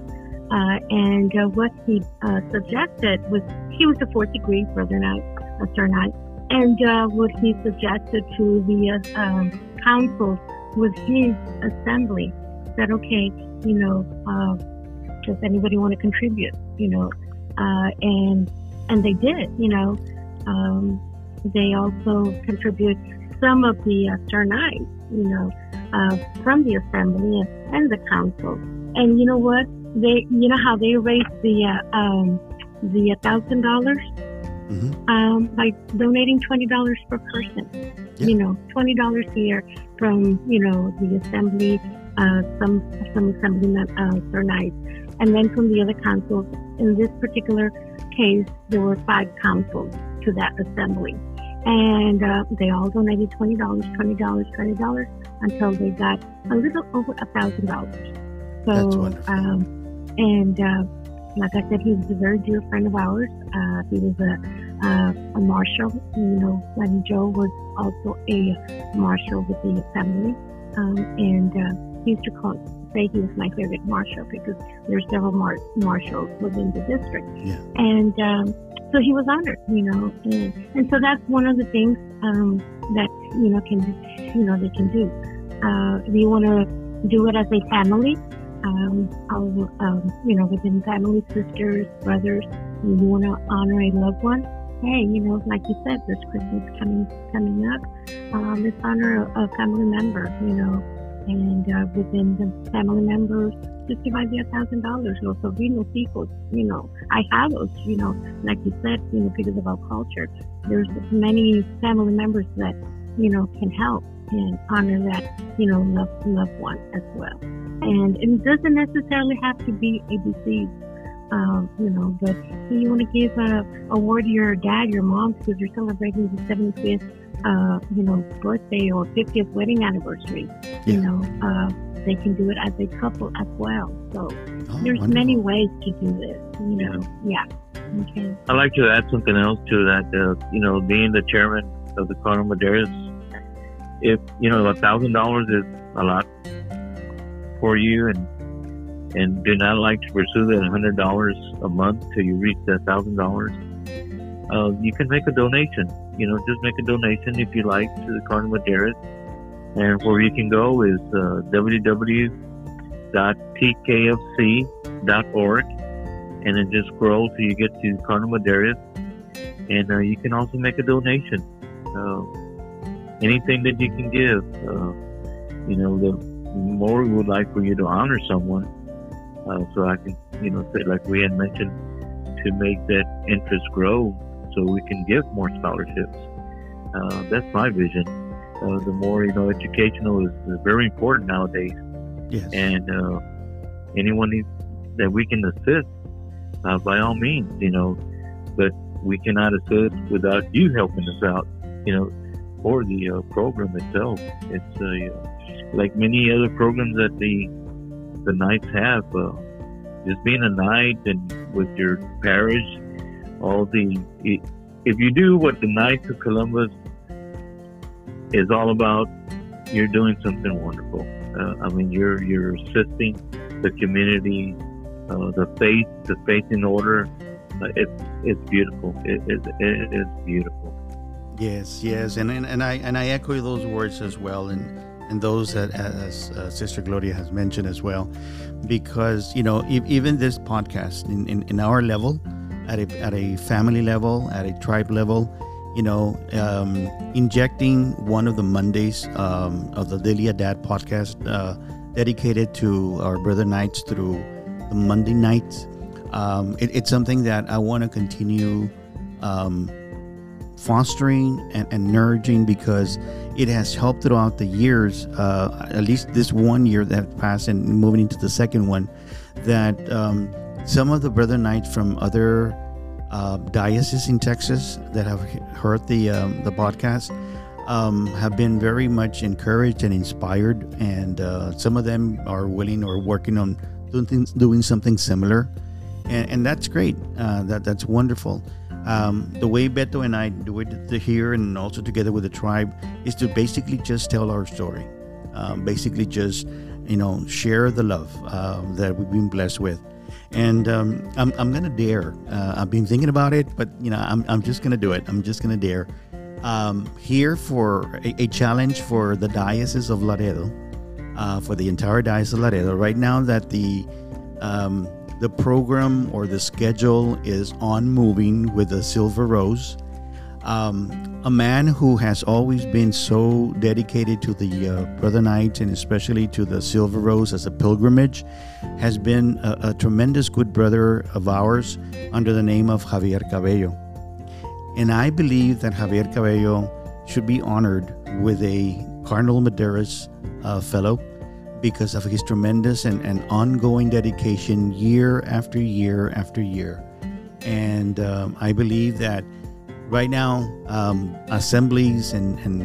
Uh, and uh, what he uh, suggested was he was a fourth degree brother knight, a Sir Knight, and what he suggested to the um, council was his assembly said, okay, you know, does anybody want to contribute? You know, and and they did, you know. Um, they also contribute some of the uh, Sir you know, uh, from the assembly and, and the council. and you know what? They, you know how they raised the uh, um, the thousand dollars Mhm. um, by donating twenty dollars per person. Yeah. You know, twenty dollars a year from you know the assembly, uh, some some assembly mem- uh, for nights, and then from the other councils. In this particular case, there were five councils to that assembly, and uh, they all donated twenty dollars, twenty dollars, twenty dollars until they got a little over a thousand dollars. That's So, wonderful. um, and uh, like I said, he was a very dear friend of ours. Uh, he was a uh, a marshal. You know, when Joe was also a marshal with the assembly, um, and uh, he used to call say he was my favorite marshal because there's several mar- marshals within the district. Yeah. And um, so he was honored, you know, and, and so that's one of the things um, that you know can you know they can do. Uh, if you want to do it as a family, um, um, you know, within family, sisters, brothers, you want to honor a loved one, hey, you know, like you said, this Christmas coming coming up. Um, let's honor a, a family member, you know, and uh, within the family members, just give divide the thousand dollars or sobrinos people, you know. I have those, you know, like you said, you know, because of our culture. There's many family members that, you know, can help and honor that, you know, loved loved one as well. And it doesn't necessarily have to be a deceased, um, you know, but you want to give a award to your dad, your mom, because you're celebrating the 75th, uh, you know, birthday or 50th wedding anniversary, you know, uh, they can do it as a couple as well. So Oh, there's wonderful. many ways to do this, you know. Yeah. Okay. I'd like to add something else to that. Uh, you know, being the chairman of the Cardinal Medeiros, if you know a thousand dollars is a lot for you, and and do not like to pursue that hundred dollars a month till you reach that thousand dollars, uh, you can make a donation. You know, just make a donation if you like to the Cardinal Medeiros, and where you can go is uh, www.tkfc.org and then just scroll till you get to Cardinal Medeiros. And uh, you can also make a donation. Uh, anything that you can give. Uh, you know, the more we would like for you to honor someone. Uh, so I can, you know, say like we had mentioned, to make that interest grow so we can give more scholarships. Uh, that's my vision. Uh, the more, you know, educational is, is very important nowadays Yes. and uh, anyone that we can assist, uh, by all means, you know, but we cannot assist without you helping us out, you know, for the uh, program itself. It's uh, like many other programs that the the Knights have. Uh, just being a Knight and with your parish, all the if you do what the Knights of Columbus is all about, you're doing something wonderful. Uh, I mean, you're you're assisting the community, uh, the faith, the faith in order. Uh, it's it's beautiful. It, it, it is beautiful. Yes, yes, and, and and I and I echo those words as well, and and those that as uh, Sister Gloria has mentioned as well, because you know e- even this podcast in, in, in our level, at a at a family level, at a tribe level, you know, um, injecting one of the Mondays um, of the Dile A Dad podcast uh, dedicated to our brother knights through the Monday Knights. Um, it, it's something that I want to continue. Um, fostering and, and nurturing because it has helped throughout the years, uh, at least this one year that passed and moving into the second one, that um, some of the brother knights from other uh, dioceses in Texas that have he- heard the um, the podcast um, have been very much encouraged and inspired, and uh, some of them are willing or working on doing things, doing something similar, and, and that's great. Uh, that that's wonderful. Um, the way Beto and I do it here and also together with the tribe is to basically just tell our story. Um, basically, just you know, share the love uh, that we've been blessed with. And um, I'm, I'm gonna dare. Uh, I've been thinking about it, but you know, I'm, I'm just gonna do it. I'm just gonna dare. Um, here for a, a challenge for the diocese of Laredo, uh, for the entire diocese of Laredo. Right now, that the um, the program or the schedule is on moving with the Silver Rose. Um, a man who has always been so dedicated to the uh, Brother Knights and especially to the Silver Rose as a pilgrimage, has been a, a tremendous good brother of ours under the name of Javier Cabello. And I believe that Javier Cabello should be honored with a Cardinal Medeiros uh, Fellow because of his tremendous and, and ongoing dedication year after year after year. And um, I believe that right now, um, assemblies and, and,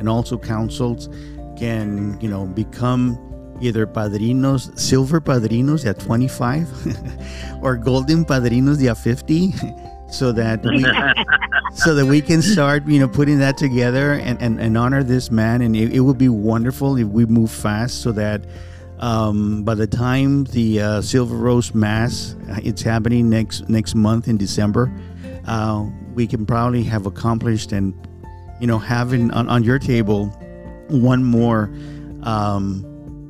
and also councils can, you know, become either padrinos, silver padrinos at 25 or golden padrinos at 50 so that we so that we can start you know putting that together and, and, and honor this man. And it, it would be wonderful if we move fast so that um, by the time the uh, silver rose mass uh, it's happening next next month in december uh, we can probably have accomplished and you know having on, on your table one more um,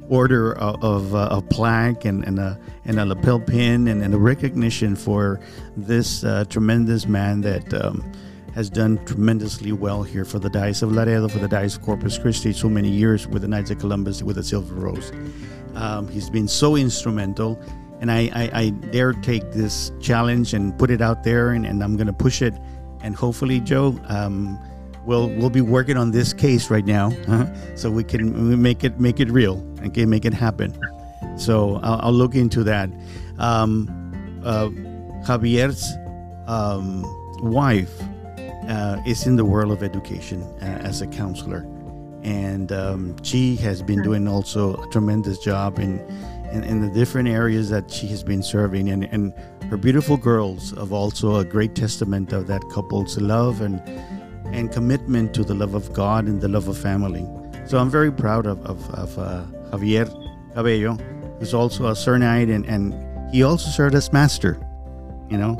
order of, of uh, a plaque and, and, a, and a lapel pin and, and a recognition for this uh, tremendous man that um, has done tremendously well here for the Diocese of Laredo, for the Diocese of Corpus Christi, so many years with the Knights of Columbus, with the Silver Rose. Um, he's been so instrumental, and I, I, I, dare take this challenge and put it out there, and, and I'm going to push it. And hopefully, Joe, um, we'll we'll be working on this case right now, uh, so we can make it make it real and okay, make it happen. So I'll, I'll look into that. Um, uh, Javier's um, wife uh, is in the world of education uh, as a counselor, and um, she has been doing also a tremendous job in, in, in the different areas that she has been serving, and and her beautiful girls have also a great testament of that couple's love and and commitment to the love of God and the love of family. So I'm very proud of, of, of uh, Javier Cabello, who's also a Knight, and, and he also served as master, you know.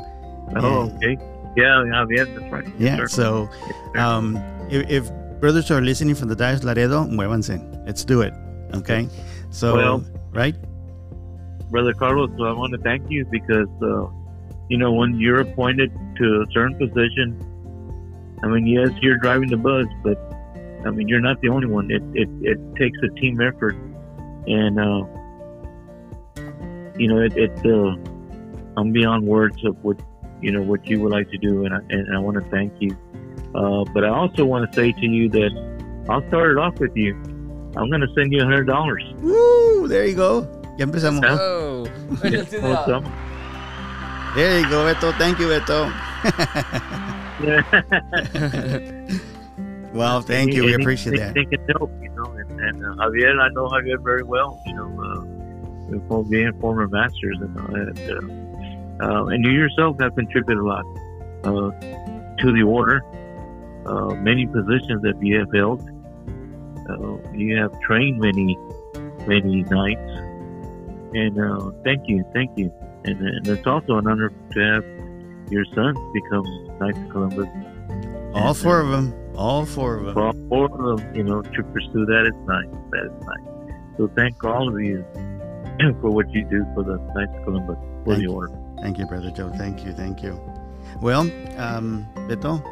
Oh, and, okay. Yeah, Javier, that's right. Yeah, yes, so um, if, if, brothers are listening from the Dias Laredo, muévanse. Let's do it, okay? So, well, right? Brother Carlos, so I want to thank you because, uh, you know, when you're appointed to a certain position, I mean, yes, you're driving the bus, but I mean, you're not the only one. It it, it takes a team effort, and uh, you know, it, it uh, I'm beyond words of what you know what you would like to do, and I, and I want to thank you. Uh, but I also want to say to you that I'll start it off with you. I'm going to send you a hundred dollars. Woo! There you go. Ya empezamos. Oh. there you go, Beto. Thank you, Beto. well, thank you. We appreciate that. They can help, you know. And, and uh, Javier, I know Javier very well. You know, uh, being former masters, and, uh, and, uh, and you yourself have contributed a lot uh, to the order. Uh, many positions that you have held. Uh, you have trained many, many knights, and uh, thank you, thank you. And, and it's also an honor to have your sons become Knights of Columbus. All four of them. All four of them. All four of them, you know, to pursue that is nice. That is nice. So thank all of you for what you do for the Knights of Columbus, for thank the order. Thank you, Brother Joe. Thank you. Thank you. Well, um, Beto?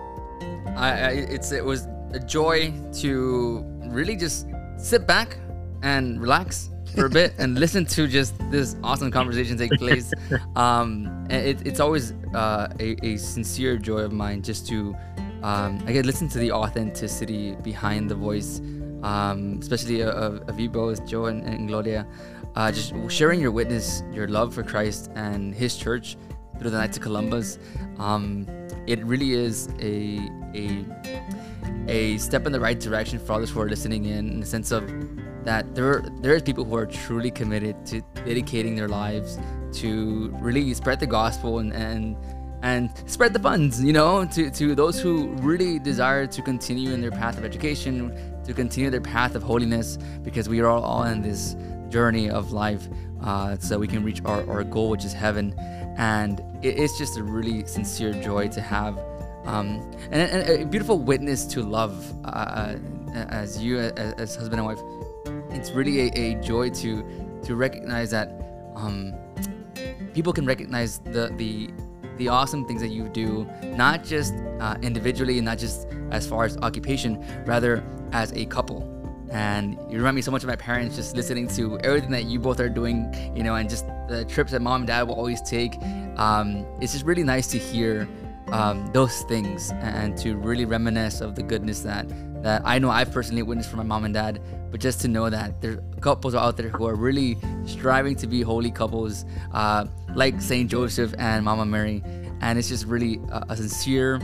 I, I, it's, it was a joy to really just sit back and relax for a bit and listen to just this awesome conversation take place. Um, it, it's always uh, a, a, sincere joy of mine just to, um, I get listen to the authenticity behind the voice, um, especially of, of you both, Joe and, and Gloria. Uh, just sharing your witness, your love for Christ and His church through the Knights of Columbus. Um, it really is a a a step in the right direction for others who are listening in, in the sense of that there there is people who are truly committed to dedicating their lives to really spread the gospel and and and spread the funds, you know, to, to those who really desire to continue in their path of education, to continue their path of holiness, because we are all in this journey of life uh, so we can reach our, our goal, which is heaven. And it, it's just a really sincere joy to have um, and, and, a beautiful witness to love uh, as you, as, as husband and wife it's really a, a joy to to recognize that um, people can recognize the the the awesome things that you do, not just uh, individually and not just as far as occupation, rather as a couple. And you remind me so much of my parents just listening to everything that you both are doing, you know, and just the trips that mom and dad will always take. Um, it's just really nice to hear um, those things and to really reminisce of the goodness that that I know I've personally witnessed from my mom and dad, but just to know that there are couples out there who are really striving to be holy couples, uh, like Saint Joseph and Mama Mary, and it's just really a, a sincere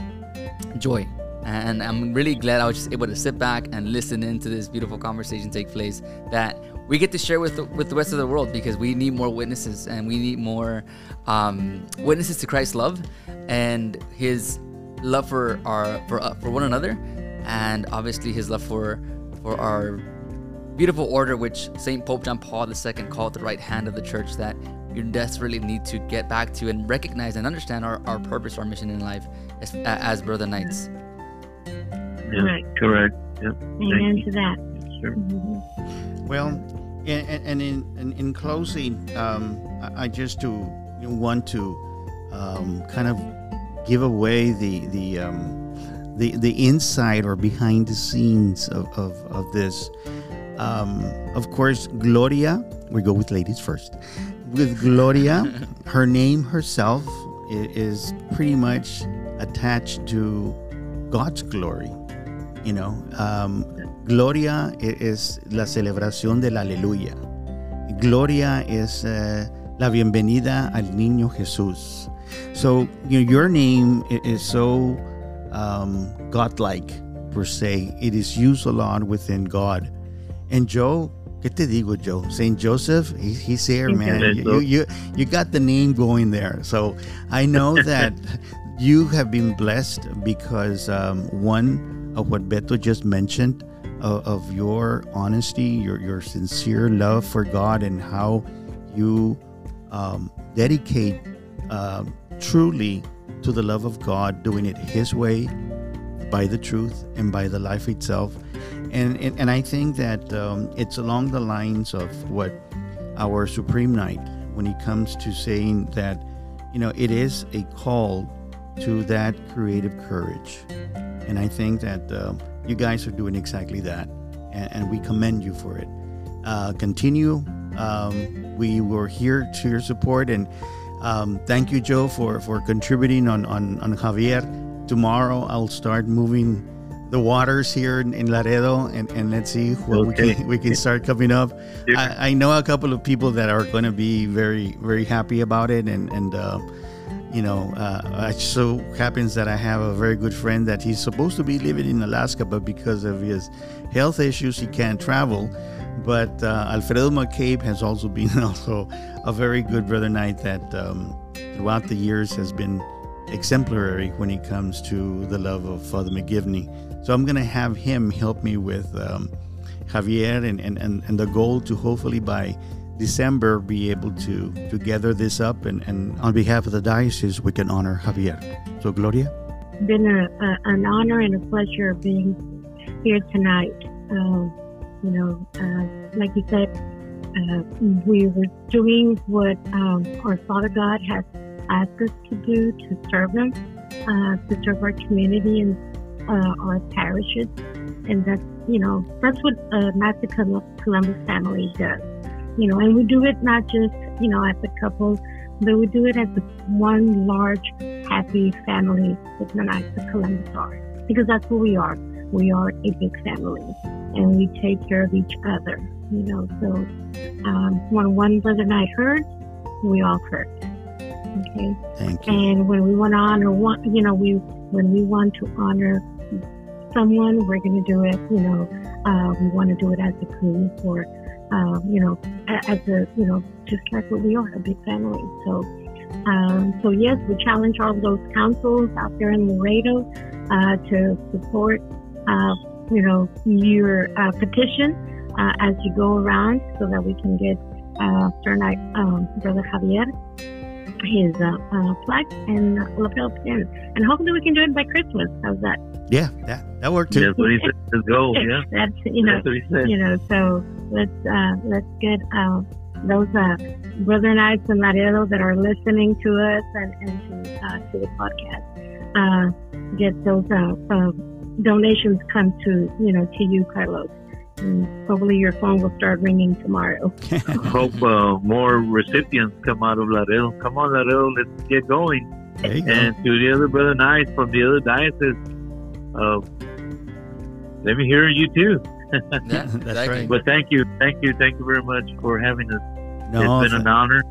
joy. And I'm really glad I was just able to sit back and listen into this beautiful conversation take place that we get to share with the, with the rest of the world because we need more witnesses and we need more um, witnesses to Christ's love and His love for our for uh, for one another and obviously his love for for our beautiful order, which Saint Pope John Paul II called the right hand of the church, that you desperately need to get back to and recognize and understand our, our purpose, our mission in life as, as brother knights. Yeah, right. correct. Yep. Amen to that. Sure. Mm-hmm. Well, and, and in, in, in closing, um, I just to want to um, kind of give away the the um, the the inside or behind the scenes of, of, of this. Um, of course, Gloria, we go with ladies first. With Gloria, her name herself is pretty much attached to God's glory. You know, um, Gloria es la celebración del aleluya. Gloria es uh, la bienvenida al niño Jesús. So, you know, your name is so um, godlike per se. It is used a lot within God. And Joe, ¿qué te digo, Joe? Saint Joseph, he, he's here, man. You, you, you got the name going there. So I know that you have been blessed because um, one of what Beto just mentioned of, of your honesty, your, your sincere love for God, and how you um, dedicate uh, truly to the love of God, doing it His way, by the truth, and by the life itself. And, and, and I think that um, it's along the lines of what our Supreme Knight, when he comes to saying that, you know, it is a call to that creative courage. And I think that uh, you guys are doing exactly that. And, and we commend you for it. Uh, continue. Um, we were here to your support and um, thank you, Joe, for, for contributing on, on, on Javier. Tomorrow I'll start moving the waters here in, in Laredo and, and let's see what okay. we can we can start coming up. I, I, know a couple of people that are going to be very very happy about it and and uh, you know uh, it so happens that I have a very good friend that he's supposed to be living in Alaska but because of his health issues he can't travel. But uh, Alfredo McCabe has also been also a very good brother knight that um, throughout the years has been exemplary when it comes to the love of Father McGivney. So I'm going to have him help me with um, Javier and, and, and, and the goal to hopefully by December be able to, to gather this up and, and on behalf of the diocese we can honor Javier. So Gloria? Been a, a, an honor and a pleasure being here tonight. Uh, you know, uh, like you said, uh, we were doing what um, our Father God has asked us to do to serve Him, uh, to serve our community and uh, our parishes, and that's you know that's what uh, Master Columbus family does. You know, and we do it not just you know as a couple, but we do it as one large happy family that the Knights of Columbus are, because that's who we are. We are a big family, and we take care of each other. You know, so um, when one brother and I hurts, we all hurt. Okay. Thank you. And when we want to honor one, you know, we when we want to honor someone, we're going to do it. You know, uh, we want to do it as a group or, uh, you know, as a, you know, just like what we are, a big family. So, um, so yes, we challenge all those councils out there in Laredo uh, to support, uh, you know, your uh, petition uh, as you go around, so that we can get uh, Sir Knight, um, Brother Javier his uh, uh, flag and lapel pin. And hopefully we can do it by Christmas. How's that? Yeah, that that worked too. That's what he said. His goal. Yeah, that's you know, That's what he said. you know. So let's uh, let's get uh, those uh, Brother Knights and Laredo that are listening to us and, and to, uh, to the podcast, uh, get those uh, uh, donations come to you know to you, Carlos. And hopefully your phone will start ringing tomorrow. Hope uh, more recipients come out of Laredo. Come on, Laredo, let's get going. There you go. And to the other brother Knights from the other diocese, uh, let me hear you too. Yeah, That's exactly. right. But thank you, thank you, thank you very much for having us. No, it's been an honor.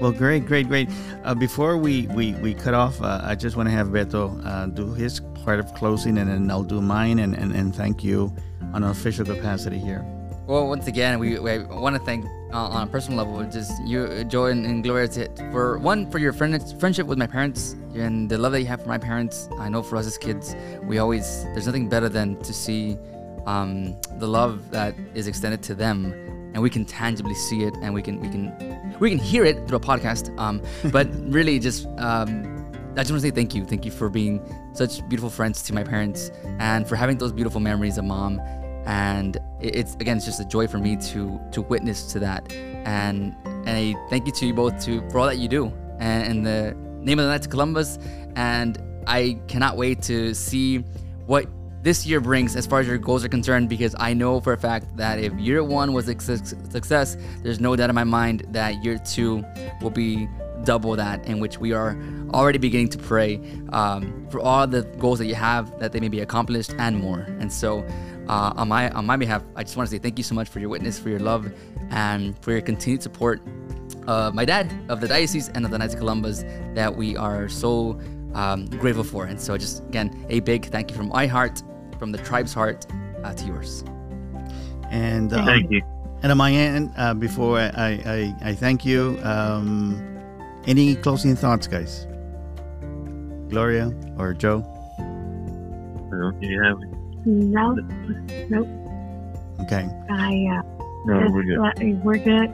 Well, great, great, great. Uh, before we, we, we cut off, uh, I just want to have Beto uh, do his part of closing, and then I'll do mine, and, and, and thank you on an official capacity here. Well, once again, we, we want to thank uh, on a personal level, just you, Joe and, and Gloria, to, for one for your friend, friendship with my parents and the love that you have for my parents. I know for us as kids, we always there's nothing better than to see um, the love that is extended to them, and we can tangibly see it, and we can we can we can hear it through a podcast. Um, but really, just um, I just want to say thank you, thank you for being such beautiful friends to my parents, and for having those beautiful memories of mom and it's again it's just a joy for me to to witness to that. And and a thank you to you both to for all that you do. And in the name of the knight of Columbus. And I cannot wait to see what this year brings as far as your goals are concerned because I know for a fact that if year one was a success there's no doubt in my mind that year two will be double that in which we are already beginning to pray um, for all the goals that you have that they may be accomplished and more. And so uh, on my on my behalf i just want to say thank you so much for your witness for your love and for your continued support of my dad of the diocese and of the knights of columbus that we are so um, grateful for and so just again a big thank you from my heart from the tribe's heart uh, to yours And um, Thank you. And on my end, uh, before I, I, I, I thank you, um, any closing thoughts, guys? Gloria or Joe? Uh, Do you have? No, nope. Okay. I uh, No, we're good. We're good.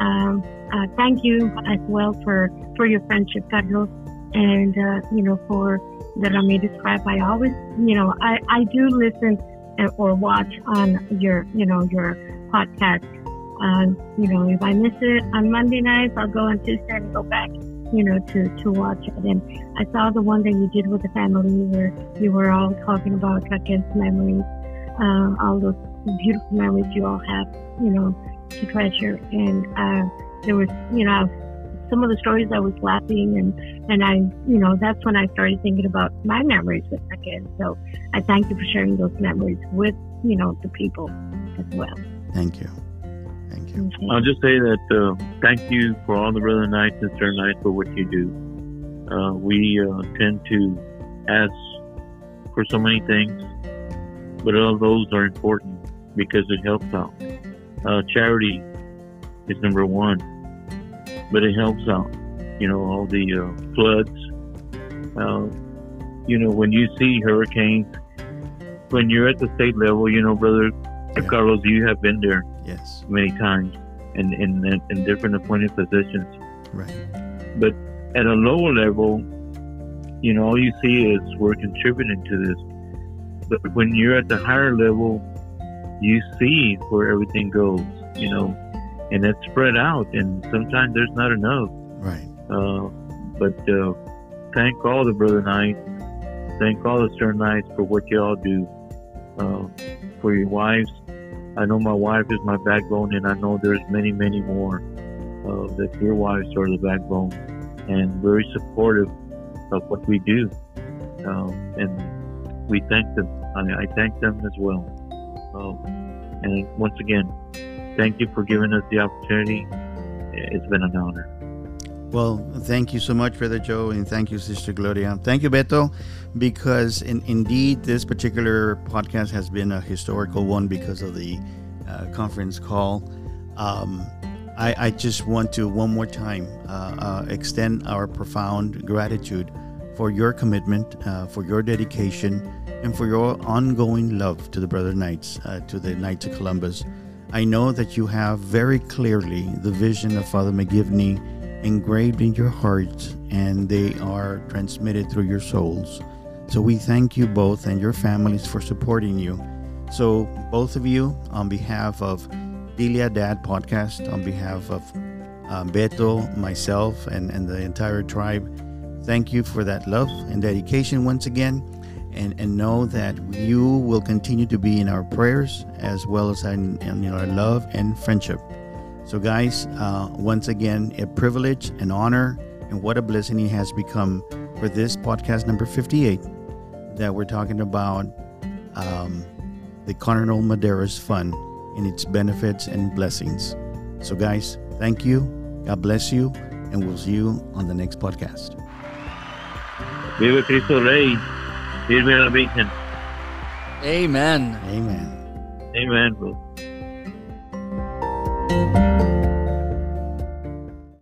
Um, uh, thank you as well for, for your friendship, Carlos, and uh, you know for the Ramirez Tribe. I always, you know, I, I do listen or watch on your, you know, your podcast. Um, you know, if I miss it on Monday nights, I'll go on Tuesday and go back, you know, to to watch it. And I saw the one that you did with the family where you were all talking about Raquel's memories, uh, all those beautiful memories you all have, you know, to treasure. And uh, there was, you know, some of the stories I was laughing, and and I, you know, that's when I started thinking about my memories with Raquel. So I thank you for sharing those memories with, you know, the people as well. Thank you. Thank you. I'll just say that uh, thank you for all the brother knights and sister knights for what you do. Uh, we uh, tend to ask for so many things, but all those are important because it helps out. Uh, charity is number one, but it helps out. You know, all the uh, floods. Uh, you know, when you see hurricanes, when you're at the state level, you know, brother Yeah. Carlos, you have been there Yes. many times in, in, in different appointed positions. Right. But at a lower level, you know, all you see is we're contributing to this. But when you're at the higher level, you see where everything goes, you know, and it's spread out. And sometimes there's not enough. Right. Uh, but uh, thank all the brother knights, thank all the sir knights for what you all do uh, for your wives. I know my wife is my backbone, and I know there's many, many more uh, that your wives are the backbone and very supportive of what we do. Um, and we thank them. I, I thank them as well. Um, and once again, thank you for giving us the opportunity. It's been an honor. Well, thank you so much, Brother Joe, and thank you, Sister Gloria. Thank you, Beto, because in, indeed this particular podcast has been a historical one because of the uh, conference call. Um, I, I just want to one more time uh, uh, extend our profound gratitude for your commitment, uh, for your dedication, and for your ongoing love to the Brother Knights, uh, to the Knights of Columbus. I know that you have very clearly the vision of Father McGivney engraved in your hearts and they are transmitted through your souls. So we thank you both and your families for supporting you. So, both of you, on behalf of Dile A Dad podcast on behalf of um, Beto, myself, and, and the entire tribe. Thank you for that love and dedication once again. And, and know that you will continue to be in our prayers as well as in, in our love and friendship. So, guys, uh, once again, a privilege, an honor, and what a blessing it has become for this podcast number 58 that we're talking about um, the Cardinal Medeiros Fund and its benefits and blessings. So, guys, thank you. God bless you. And we'll see you on the next podcast. Viva Cristo Rey. Viva la Virgen. Amen. Amen. Amen. bro.